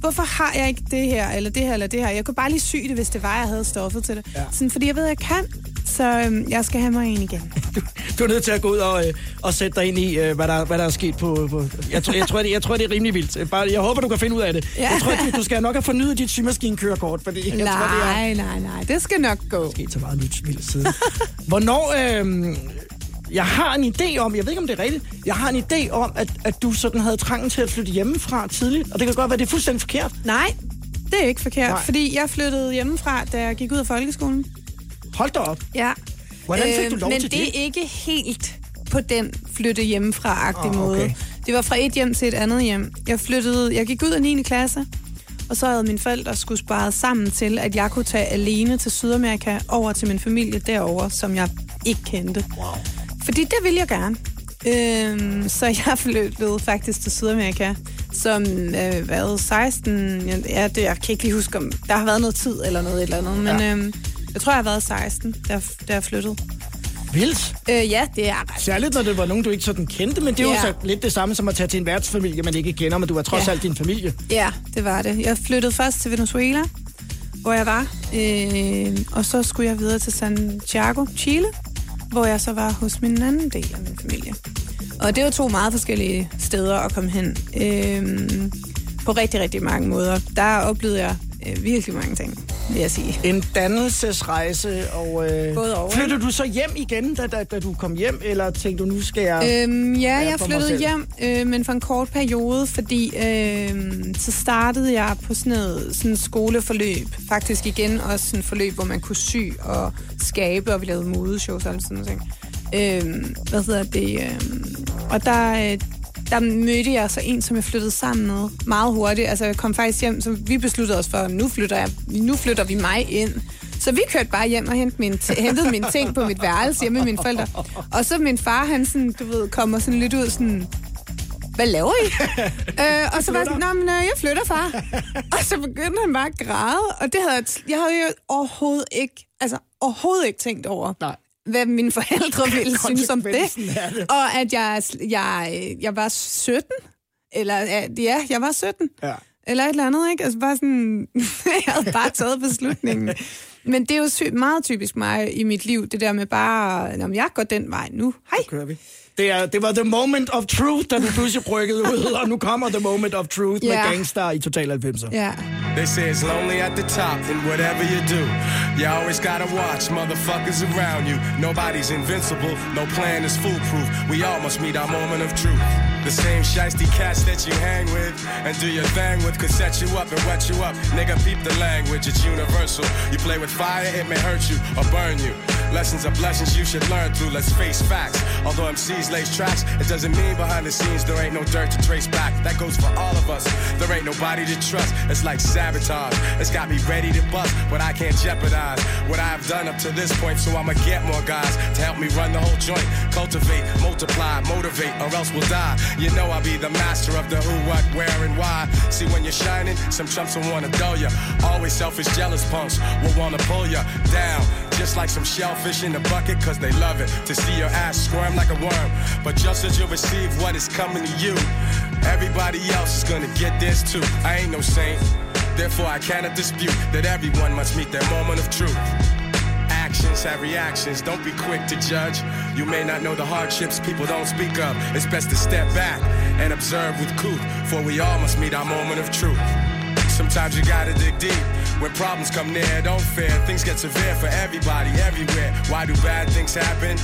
hvorfor har jeg ikke det her, eller det her, eller det her? Jeg kunne bare lige sy det, hvis det var, jeg havde stoffet til det. Ja. Sådan, fordi jeg ved, jeg kan. Så øhm, jeg skal have mig en igen. <laughs> Du er nødt til at gå ud og, øh, og sætte dig ind i, øh, hvad, der, hvad der er sket på... på jeg, tror, jeg, tror, det, jeg tror, det er rimelig vildt. Bare, jeg håber, du kan finde ud af det. Ja. Jeg tror, du, du skal nok have fornyet dit symaskinkørekort, fordi jeg tror, det er nej, nej, nej. Det skal nok gå. sket så meget nyt vildt siden. <laughs> Hvornår... Øh, jeg har en idé om, jeg ved ikke, om det er rigtigt, jeg har en idé om, at, at du sådan havde trangen til at flytte hjemmefra tidligt, og det kan godt være, det er fuldstændig forkert. Nej, det er ikke forkert, Nej. nej. fordi jeg flyttede hjemmefra, da jeg gik ud af folkeskolen. Hold da op. Ja. Hvordan fik du lov men til det? det? er ikke helt på den flytte hjemmefra-agtige oh, okay. måde. Det var fra et hjem til et andet hjem. Jeg flyttede, jeg gik ud af 9. klasse, og så havde mine forældre skulle spare sammen til, at jeg kunne tage alene til Sydamerika over til min familie derovre, som jeg ikke kendte. Wow. Fordi det ville jeg gerne. Øhm, så <laughs> jeg flyttede faktisk til Sydamerika som øh, hvad, 16... Ja, det, jeg kan ikke lige huske, om der har været noget tid eller noget et eller andet, men ja. øhm, jeg tror, jeg har været 16, da, da jeg flyttede. Vildt. Øh, ja, det er ret. Særligt, når det var nogen, du ikke sådan kendte, men det er jo Ja. så lidt det samme som at tage til en værtsfamilie, man ikke kender, men du er trods Ja. alt din familie. Ja, det var det. Jeg flyttede først til Venezuela, hvor jeg var, øh, og så skulle jeg videre til Santiago, Chile, hvor jeg så var hos min anden del af min familie. Og det var to meget forskellige steder at komme hen. Øh, på rigtig, rigtig mange måder. Der oplevede jeg øh, virkelig mange ting, vil jeg sige. En dannelsesrejse, og øh, Både og, flyttede du så hjem igen, da, da, da du kom hjem, eller tænkte du, nu skal jeg... Øhm, ja, jeg mig flyttede hjem, øh, men for en kort periode, fordi øh, så startede jeg på sådan noget sådan skoleforløb. Faktisk igen også sådan et forløb, hvor man kunne sy og skabe, og vi lavede modeshows og sådan noget. Øh, hvad hedder det? Øh, og der, øh, der mødte jeg så en, som jeg flyttede sammen med meget hurtigt. Altså, jeg kom faktisk hjem, så vi besluttede os for, at nu flytter, jeg, nu flytter vi mig ind. Så vi kørte bare hjem og hentede mine, hentede mine ting på mit værelse hjemme med mine forældre. Og så min far, han sådan, du ved, kommer sådan lidt ud sådan, hvad laver I? <laughs> øh, og så var jeg sådan, men øh, jeg flytter, far. og så begyndte han bare at græde, og det havde jeg, jeg havde jo overhovedet ikke, altså overhovedet ikke tænkt over. Nej hvad mine forældre <laughs> ville synes om det. Det. Og at jeg, jeg, jeg var 17. Eller ja, jeg var 17. Ja. Eller et eller andet, ikke? Altså bare sådan, <laughs> jeg havde bare taget beslutningen. <laughs> Men det er jo sy- meget typisk mig i mit liv, det der med bare, når jeg går den vej nu. Hej. Så kører vi. Det, er, det var the moment of truth, da du pludselig rykkede ud, <laughs> og nu kommer the moment of truth Ja. med Gangstar i Total 90'er. Ja. They say it's lonely at the top, and whatever you do, you always gotta watch motherfuckers around you. Nobody's invincible, no plan is foolproof. We all must meet our moment of truth. The same shiesty cats that you hang with and do your thing with could set you up and wet you up. Nigga, peep the language, it's universal. You play with fire, it may hurt you or burn you. Lessons are blessings you should learn through. Let's face facts. Although MCs these lace tracks, it doesn't mean behind the scenes there ain't no dirt to trace back. That goes for all of us. There ain't nobody to trust. It's like sabotage. It's got me ready to bust, but I can't jeopardize what I've done up to this point. So I'ma get more guys to help me run the whole joint. Cultivate, multiply, motivate, or else we'll die. You know I'll be the master of the who, what, where, and why. See when you're shining, some chumps will wanna dull ya. Always selfish, jealous punks will wanna pull ya down. Just like some shellfish in the bucket, cause they love it to see your ass squirm like a worm. But just as you receive what is coming to you, everybody else is gonna get this too. I ain't no saint, therefore I cannot dispute that everyone must meet their moment of truth. Actions have reactions, don't be quick to judge. You may not know the hardships people don't speak of. It's best to step back and observe with couth, for we all must meet our moment of truth. Sometimes you gotta dig deep. When problems come near, don't fear. Things get severe for everybody, everywhere. Why do bad things happen?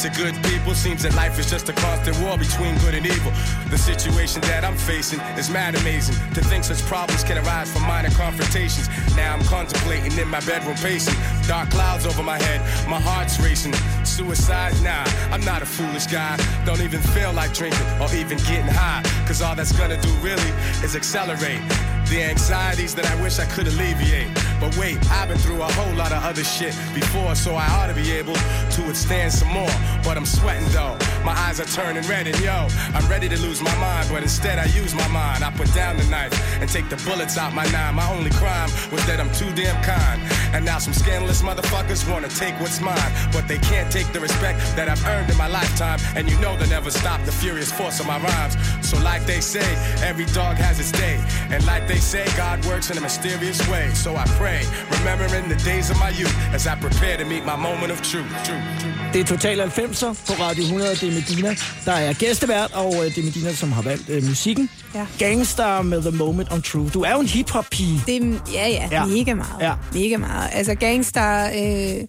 To good people, seems that life is just a constant war between good and evil. The situation that I'm facing is mad amazing. To think such problems can arise from minor confrontations. Now I'm contemplating in my bedroom pacing. Dark clouds over my head, my heart's racing. Suicide? Nah, I'm not a foolish guy. Don't even feel like drinking or even getting high. Cause all that's gonna do really is accelerate the anxieties that I wish I could alleviate. But wait, I've been through a whole lot of other shit before, so I ought to be able to withstand some more. But I'm sweating though, my eyes are turning red, and yo, I'm ready to lose my mind, but instead I use my mind. I put down the knife and take the bullets out my nine. My only crime was that I'm too damn kind. And now some scandalous motherfuckers wanna take what's mine, but they can't take the respect that I've earned in my lifetime. And you know they'll never stop the furious force of my rhymes. So, like they say, every dog has its day. And like they say, God works in a mysterious way. So I pray, remembering the days of my youth as I prepare to meet my moment of truth. truth. Det er Total 90'er på Radio 100, det er Medina, der er gæstevært, og øh, det er Medina, som har valgt øh, musikken. Ja. Gangster med The Moment on Truth. Du er jo en hiphop-pige. Det er, ja, ja, Ja. ja, mega meget. Ja. Mega meget. Altså, Gangster, øh,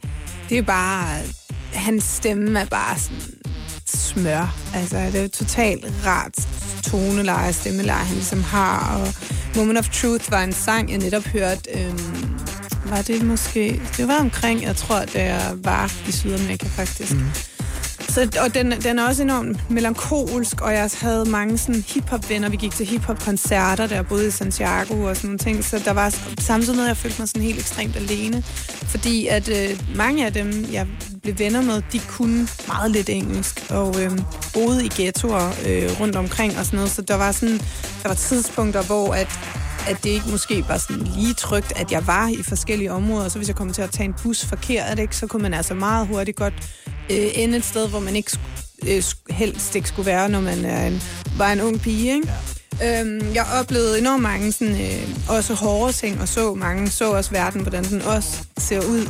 det er bare... Hans stemme er bare sådan smør. Altså, det er jo totalt rart toneleje, stemmeleje, han ligesom har. Og Moment of Truth var en sang, jeg netop hørte... Øh, var det måske... Det var omkring, jeg tror, da jeg var i Sydamerika, faktisk. Mm. Så, og den, den er også enormt melankolsk, og jeg havde mange sådan hip-hop-venner. Vi gik til hip-hop-koncerter, der boede i Santiago og sådan nogle ting. Så der var samtidig med, at jeg følte mig sådan helt ekstremt alene. Fordi at øh, mange af dem, jeg blev venner med, de kunne meget lidt engelsk, og øh, boede i ghettoer øh, rundt omkring og sådan noget. Så der var, sådan, der var tidspunkter, hvor at at det ikke måske var sådan lige trygt, at jeg var i forskellige områder. Så hvis jeg kom til at tage en bus forkert, ikke, så kunne man altså meget hurtigt godt øh, ende et sted, hvor man ikke øh, helst ikke skulle være, når man er en, var en ung pige. Ikke? Ja. Øhm, jeg oplevede enormt mange sådan, øh, også hårde ting, og så mange, så også verden, hvordan den også ser ud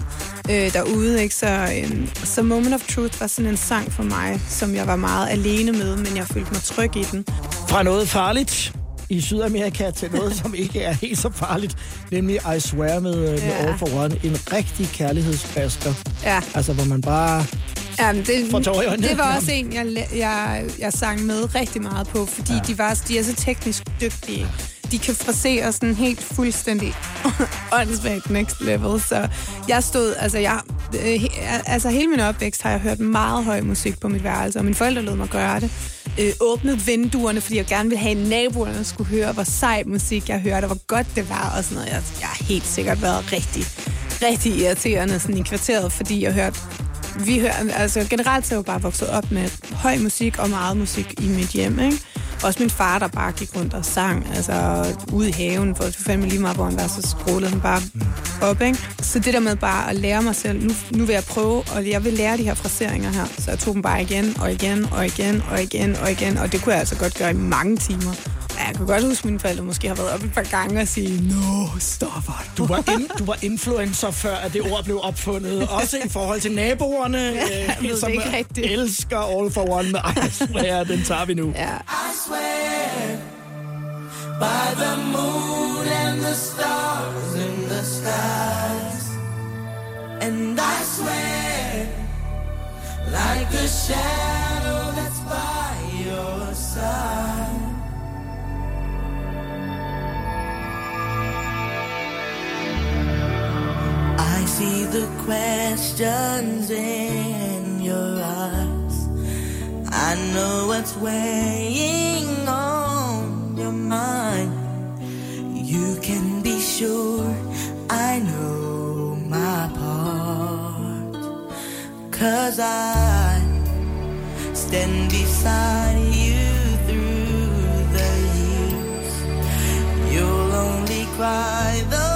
øh, derude. Ikke? Så, øh, så Moment of Truth var sådan en sang for mig, som jeg var meget alene med, men jeg følte mig tryg i den. Fra noget farligt i Sydamerika til noget, som ikke er helt så farligt, nemlig I Swear med, ja. med Ja. All for One. En rigtig kærlighedsbasker. Ja. Altså, hvor man bare... Jamen, det, tårer det var også en, jeg, jeg, jeg sang med rigtig meget på, fordi ja. de, var, de er så teknisk dygtige. De kan frasere sådan helt fuldstændig <laughs> åndssvagt next level. Så jeg stod, altså, jeg, øh, altså hele min opvækst har jeg hørt meget høj musik på mit værelse, og mine forældre lod mig gøre det. Øh, åbnede vinduerne, fordi jeg gerne ville have, at naboerne skulle høre, hvor sej musik jeg hørte, og hvor godt det var, og sådan noget. Jeg, jeg har helt sikkert været rigtig, rigtig irriterende sådan i kvarteret, fordi jeg hørte vi hører, altså generelt så er jeg jo bare vokset op med høj musik og meget musik i mit hjem, ikke? Også min far, der bare gik rundt og sang, altså ude i haven, for det fandme lige meget, hvor han var, så skrålede han bare op, ikke? Så det der med bare at lære mig selv, nu, nu vil jeg prøve, og jeg vil lære de her fraseringer her, så jeg tog dem bare igen og igen og igen og igen og igen, og det kunne jeg altså godt gøre i mange timer. Jeg kan godt huske, at mine forældre måske har været op et par gange og sige, no, stopper du. Du var, in, du var influencer, før at det ord blev opfundet. Også i forhold til naboerne, <laughs> Ja, ved øh, det som ikke rigtigt. elsker All for One med I Swear. Den tager vi nu. Ja. I swear by the moon and the stars in the skies. And I swear like a shadow that's by your side. I see the questions in your eyes. I know what's weighing on your mind. You can be sure I know my part. Cause I stand beside you through the years. You'll only cry those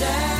like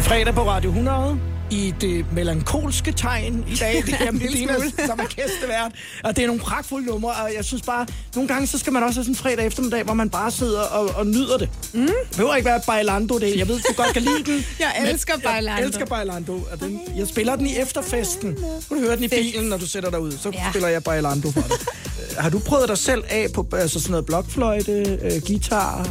er fredag på Radio 100 i det melankolske tegn i dag. Det er <laughs> smule. som er gæstevært. Og det er nogle pragtfulde numre, og jeg synes bare, nogle gange så skal man også have sådan en fredag eftermiddag, hvor man bare sidder og, og nyder det. Mm. Det behøver ikke være Bailando, det. Jeg ved, du godt kan lide den. <laughs> Jeg elsker Bailando. Jeg elsker Bailando. Og den, jeg spiller den i efterfesten. Du kan høre den i bilen, når du sætter dig ud. Så Ja. spiller jeg Bailando for dig. Øh, <laughs> Har du prøvet dig selv af på altså sådan noget blokfløjte, øh, guitar?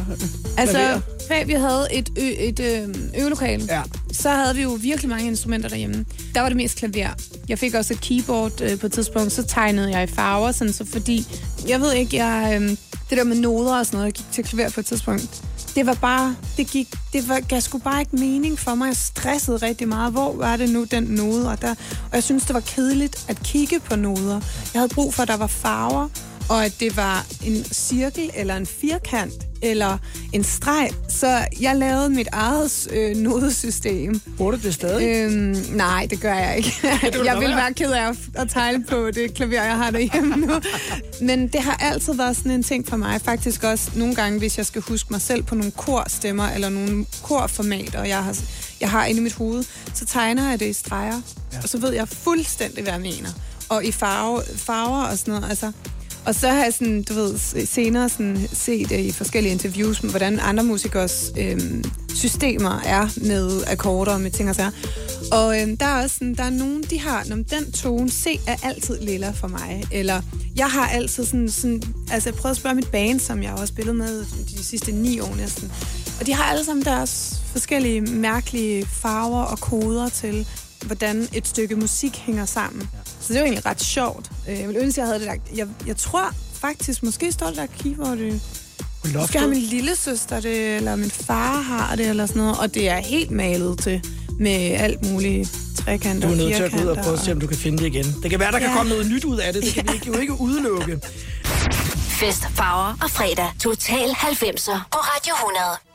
Altså, før vi havde et, ø, et ø, øvelokale, ja så havde vi jo virkelig mange instrumenter derhjemme. Der var det mest klaver. Jeg fik også et keyboard øh, på et tidspunkt, så tegnede jeg i farver, sådan, så fordi, jeg ved ikke, jeg, øh, det der med noder og sådan noget, jeg gik til klaver på et tidspunkt. Det var bare, det gik, det var, gav sgu bare ikke mening for mig. Jeg stressede rigtig meget. Hvor var det nu, den node? Og, der, og jeg synes, det var kedeligt at kigge på noder. Jeg havde brug for, at der var farver, og at det var en cirkel eller en firkant eller en streg. Så jeg lavede mit eget øh, nodesystem. Bruger du det stadig? Øhm, nej, det gør jeg ikke. det jeg vil være. ked af at, at tegne på det klaver, jeg har derhjemme nu. Men det har altid været sådan en ting for mig. Faktisk også nogle gange, hvis jeg skal huske mig selv på nogle korstemmer eller nogle korformater, jeg har, jeg har inde i mit hoved, så tegner jeg det i streger. Ja. Og så ved jeg fuldstændig, hvad jeg mener. Og i farve, farver og sådan noget. Altså, og så har jeg sådan, du ved, senere sådan set øh, i forskellige interviews, hvordan andre musikers øhm, systemer er med akkorder og med ting og sager. Og øhm, der er også sådan, der er nogen, de har, når den tone, C er altid lilla for mig. Eller jeg har altid sådan, sådan altså jeg prøvede at spørge mit band, som jeg har spillet med de sidste ni år næsten. Og de har alle sammen deres forskellige mærkelige farver og koder til, hvordan et stykke musik hænger sammen. Så det er jo egentlig ret sjovt. Øh, Jeg ville ønske, jeg havde det der. Jeg, jeg tror faktisk, måske står det der keyboard. øh, Måske har min lille søster det, eller min far har det, eller sådan noget. Og det er helt malet til med alt muligt trekanter Du er nødt til at gå ud og prøve at se, om du kan finde det igen. Det kan være, der kan Ja. komme noget nyt ud af det. Det kan vi ikke, jo ikke udelukke. Fest, farver og fredag. Total 90'er på Radio 100.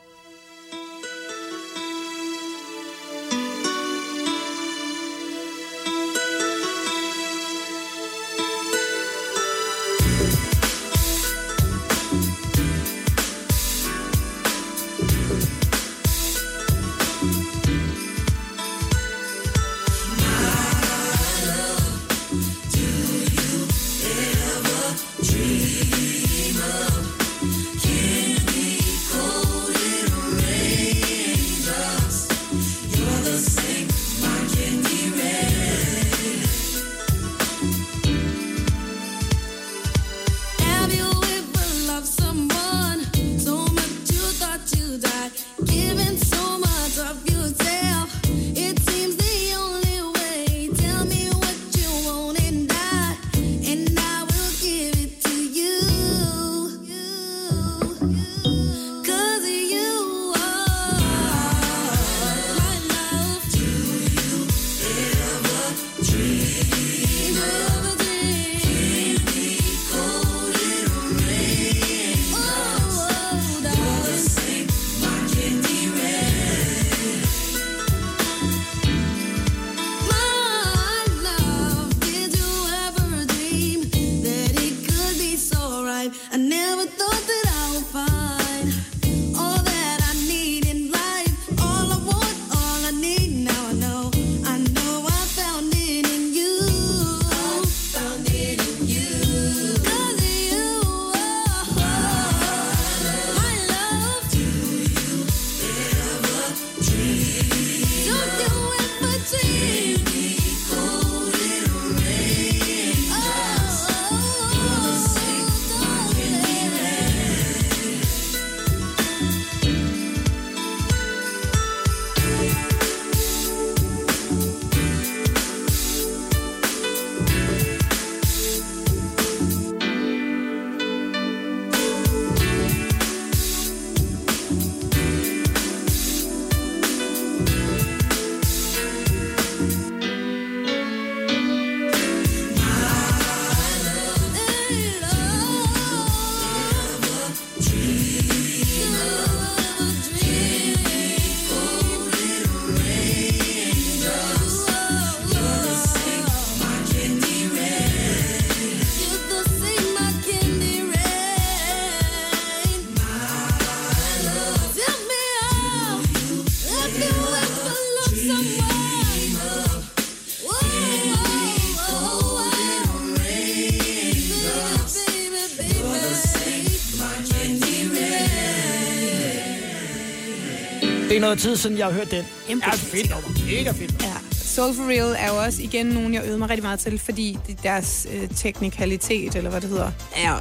Det er noget tid siden, jeg har hørt den. Jamen, det er fedt nummer. Mega fedt. Ja. Soul for Real er jo også igen nogen, jeg øvede mig rigtig meget til, fordi det- deres øh, teknikalitet, eller hvad det hedder, er jo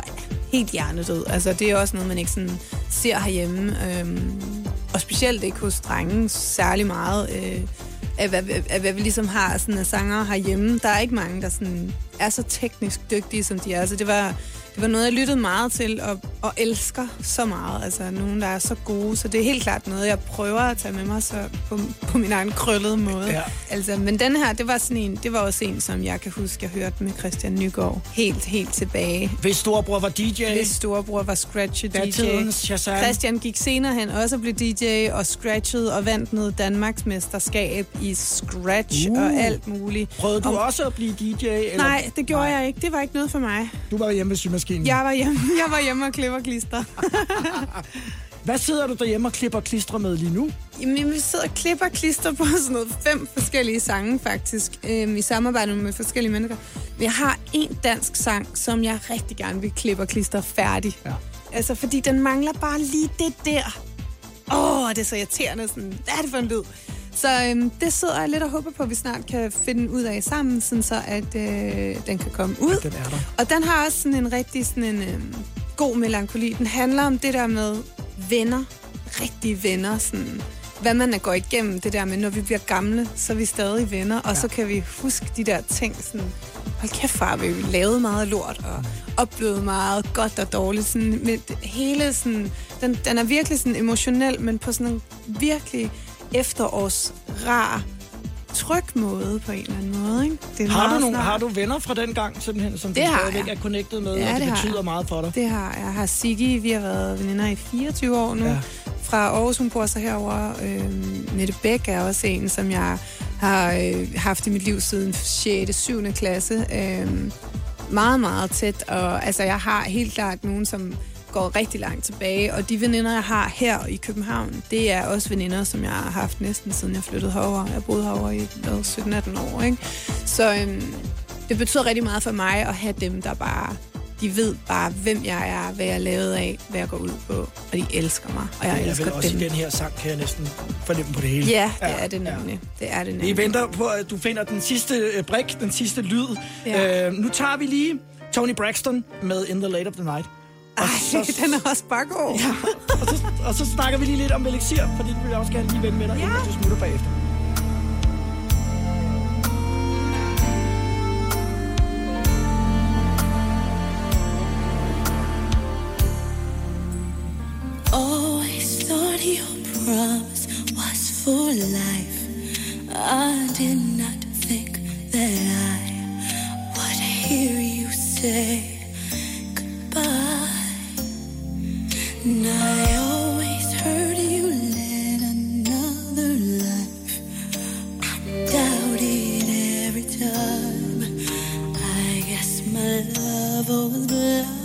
helt hjernedød. Altså, det er også noget, man ikke sådan ser herhjemme. Øhm, og specielt ikke hos drenge særlig meget. Øh, af, hvad, af hvad vi ligesom har sådan af sanger herhjemme. Der er ikke mange, der sådan er så teknisk dygtige, som de er. Altså, det var, det var noget, jeg lyttede meget til og, og elsker så meget. Altså, nogen, der er så gode. Så det er helt klart noget, jeg prøver at tage med mig så på, på min egen krøllede måde. Ja. Altså, men den her, det var, sådan en, det var også en, som jeg kan huske, jeg hørte med Christian Nygaard helt, helt tilbage. Hvis storebror var DJ. Hvis storebror var scratchy DJ. Datidens Shazam. Christian gik senere hen også og blev DJ og scratched og vandt noget Danmarks mesterskab i scratch Uh. og alt muligt. Prøvede du Om- også at blive DJ? Eller? Nej, det gjorde Nej. jeg ikke. Det var ikke noget for mig. Du var hjemme ved symaskinen. Jeg var hjemme, <laughs> jeg var hjemme og klipper klister. <laughs> Hvad sidder du derhjemme og klipper klistre med lige nu? Jamen, vi sidder og klipper klister på sådan noget fem forskellige sange, faktisk, øhm, i samarbejde med forskellige mennesker. Men jeg har en dansk sang, som jeg rigtig gerne vil klippe og klister færdig. Ja. Altså, fordi den mangler bare lige det der. Åh, oh, det er så irriterende. Sådan, hvad er det for en lyd? Så øhm, det sidder jeg lidt og håber på, at vi snart kan finde ud af sammen, sådan så at øh, den kan komme ud. Den er der. Og den har også sådan en rigtig sådan en, øhm, god melankoli. Den handler om det der med venner. Rigtige venner. Sådan, hvad man er går igennem. Det der med, når vi bliver gamle, så er vi stadig venner. Og ja. så kan vi huske de der ting. Sådan, hold kæft far, vi lavet meget lort og oplevet meget godt og dårligt. Sådan, med hele sådan, den, den er virkelig sådan emotionel, men på sådan en virkelig efterårs rar tryg måde på en eller anden måde. Ikke? Det er Har du, nogle, har du venner fra den gang, simpelthen, som Det du stadigvæk jeg. er connected med, Ja, og det, det betyder jeg. meget for dig? Det har jeg. Har Sigge, vi har været veninder i 24 år nu. Ja. Fra Aarhus, hun bor så herovre. Øhm, Mette Bæk er også en, som jeg har øh, haft i mit liv siden 6. 7. klasse. Øhm, meget, meget tæt. Og altså, jeg har helt klart nogen, som går rigtig langt tilbage. Og de veninder, jeg har her i København, det er også veninder, som jeg har haft næsten siden jeg flyttede herover. Jeg boede herover i hvad, 17-18 år. Ikke? Så øhm, det betyder rigtig meget for mig at have dem, der bare de ved bare, hvem jeg er, hvad jeg er lavet af, hvad jeg går ud på, og de elsker mig, og jeg er elsker også dem. i den her sang, kan jeg næsten fornemme på det hele. Ja, det er det nemlig. Det er det Vi nemlig. venter på, at du finder den sidste øh, brik, den sidste lyd. Ja. Øh, nu tager vi lige Tony Braxton med In the Late of the Night. Og Ej, den er også bare god. Ja, og, så, og så snakker vi lige lidt om Elixir, fordi det vil jeg også gerne lige vende med dig, ja. inden du smutter bagefter. Always thought your promise was for life. I did not think that I would hear you say time. I guess my love was blind.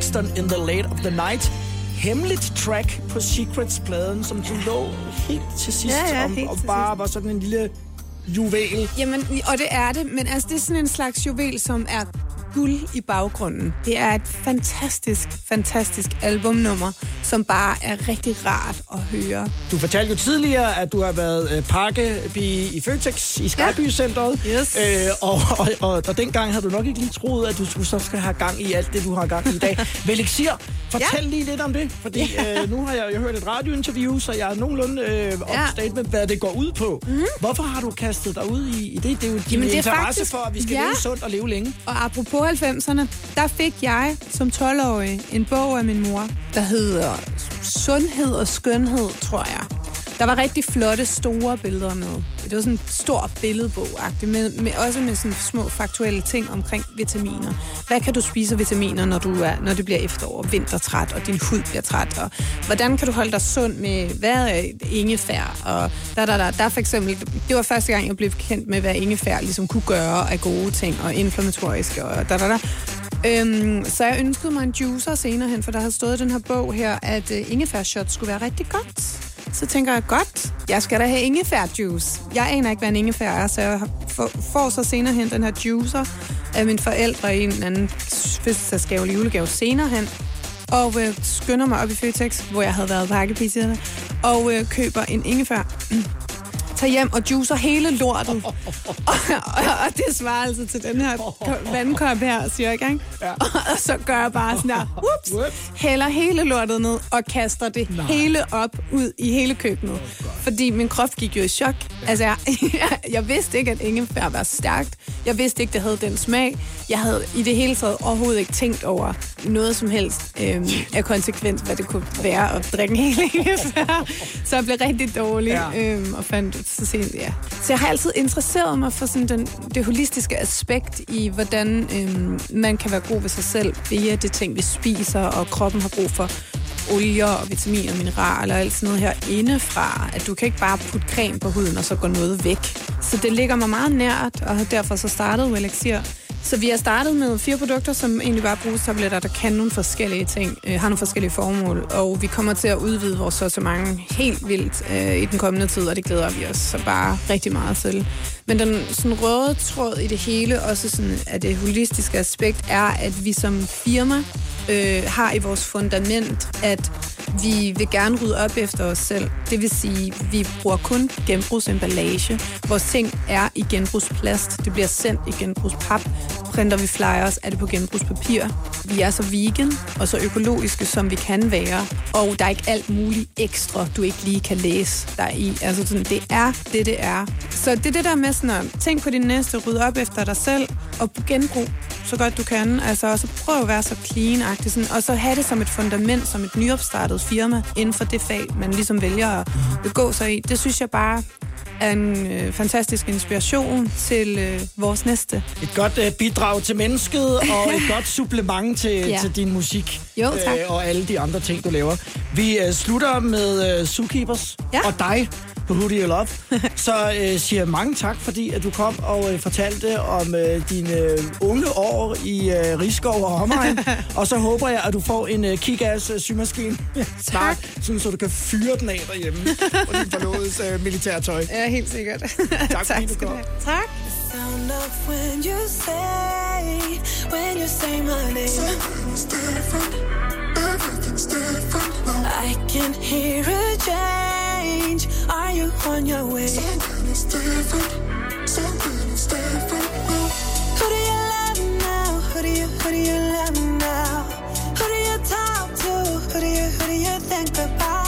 Braxton in the Late of the Night. Hemmeligt track på Secrets-pladen, som så lå helt til sidst, Ja, ja, om, helt og bare var sådan en lille juvel. Jamen, og det er det, men altså, det er sådan en slags juvel, som er guld i baggrunden. Det er et fantastisk, fantastisk albumnummer, som bare er rigtig rart at høre. Du fortalte jo tidligere, at du har været øh, pakkepige i Føtex i Skyby Centeret. Yes. Øh, og, og, og, og dengang havde du nok ikke lige troet, at du skulle så skal have gang i alt det, du har gang i i dag. <laughs> Velixir, fortæl ja. lige lidt om det, fordi Ja. øh, nu har jeg jo hørt et radiointerview, så jeg er nogenlunde øh, up Ja. med, hvad det går ud på. Mm-hmm. Hvorfor har du kastet dig ud i, i det? Det er jo din Jamen, det er interesse faktisk- for, at vi skal Ja. leve sundt og leve længe. Og apropos 90'erne, der fik jeg som 12-årig en bog af min mor, der hedder Sundhed og Skønhed, tror jeg. Der var rigtig flotte, store billeder med. Det var sådan en stor billedbog med, med, også med sådan små faktuelle ting omkring vitaminer. Hvad kan du spise af vitaminer, når, du er, når det bliver efterår, vintertræt, og din hud bliver træt? Og hvordan kan du holde dig sund med, hvad er ingefær? Og da, da, da, der for eksempel, det var første gang, jeg blev kendt med, hvad ingefær ligesom kunne gøre af gode ting, og inflammatoriske, og da, da, da. Øhm, så jeg ønskede mig en juicer senere hen, for der har stået i den her bog her, at uh, ingefærshot skulle være rigtig godt. Så tænker jeg, godt, jeg skal da have ingefærjuice. Jeg aner ikke, hvad en ingefær er, så jeg får, så senere hen den her juicer af mine forældre i en eller anden fødselsdagsgave eller julegave senere hen. Og øh, skynder mig op i Føtex, hvor jeg havde været pakkepiserne, og øh, køber en ingefær. <clears throat> Tager hjem og juicer hele lortet. og, og, og det svarer altså til den her ko- vandkop her, cirka. Ikke? Ja. Og så gør jeg bare sådan der, whoops, hælder hele lortet ned og kaster det Nej. hele op ud i hele køkkenet. Fordi min krop gik jo i chok. Altså, jeg, jeg, <laughs> jeg vidste ikke, at ingefær var stærkt. Jeg vidste ikke, det havde den smag. Jeg havde i det hele taget overhovedet ikke tænkt over noget som helst øhm, af konsekvens, hvad det kunne være at drikke en hel ingefær. Så jeg blev rigtig dårlig Ja. ja. øhm, og fandt så sent, ja. Så jeg har altid interesseret mig for sådan den, det holistiske aspekt i, hvordan øhm, man kan være god ved sig selv via det ting, vi spiser, og kroppen har brug for olier og vitaminer og mineraler og alt sådan noget her indefra. At du kan ikke bare putte creme på huden, og så går noget væk. Så det ligger mig meget nært, og derfor så startede Elixir. Så vi har startet med fire produkter, som egentlig bare er brugstabletter, der kan nogle forskellige ting, øh, har nogle forskellige formål, og vi kommer til at udvide vores sortiment helt vildt øh, i den kommende tid, og det glæder vi os så bare rigtig meget til. Men den sådan røde tråd i det hele, også sådan, at det holistiske aspekt, er, at vi som firma øh, har i vores fundament, at vi vil gerne rydde op efter os selv. Det vil sige, vi bruger kun genbrugsemballage. Vores ting er i genbrugsplast. Det bliver sendt i genbrugspap. Printer vi flyers, er det på genbrugspapir. Vi er så vegan og så økologiske, som vi kan være. Og der er ikke alt muligt ekstra, du ikke lige kan læse der i. Altså sådan, det er det, det er. Så det er det der med sådan at tænk på din næste, ryd op efter dig selv og genbrug så godt du kan. Altså, og så prøv at være så clean-agtig, sådan, og så have det som et fundament, som et nyopstartet firma inden for det fag, man ligesom vælger at begå sig i. Det synes jeg bare er en øh, fantastisk inspiration til øh, vores næste. Et godt øh, bidrag til mennesket, <laughs> og et godt supplement til, Ja. til din musik. Jo, tak. Øh, og alle de andre ting, du laver. Vi øh, slutter med øh, Zookeepers Ja. og dig på Who Do You Love. <laughs> Så øh, siger jeg mange tak, fordi at du kom og øh, fortalte om øh, dine øh, unge år i øh, Rigskov og omegn. <laughs> og så håber jeg, at du får en øh, kick-ass øh, symaskine <laughs> snart, sådan, så du kan fyre den af derhjemme på din forlådes øh, militærtøj. Ja, helt sikkert. tak, fordi du kom. Tak. Sound of when you say, when you say my name. I can hear a change. Are you on your way? Something different. Something different. Who do you love now? Who do you, who do you love now? Who do you talk to? Who do you, who do you think about?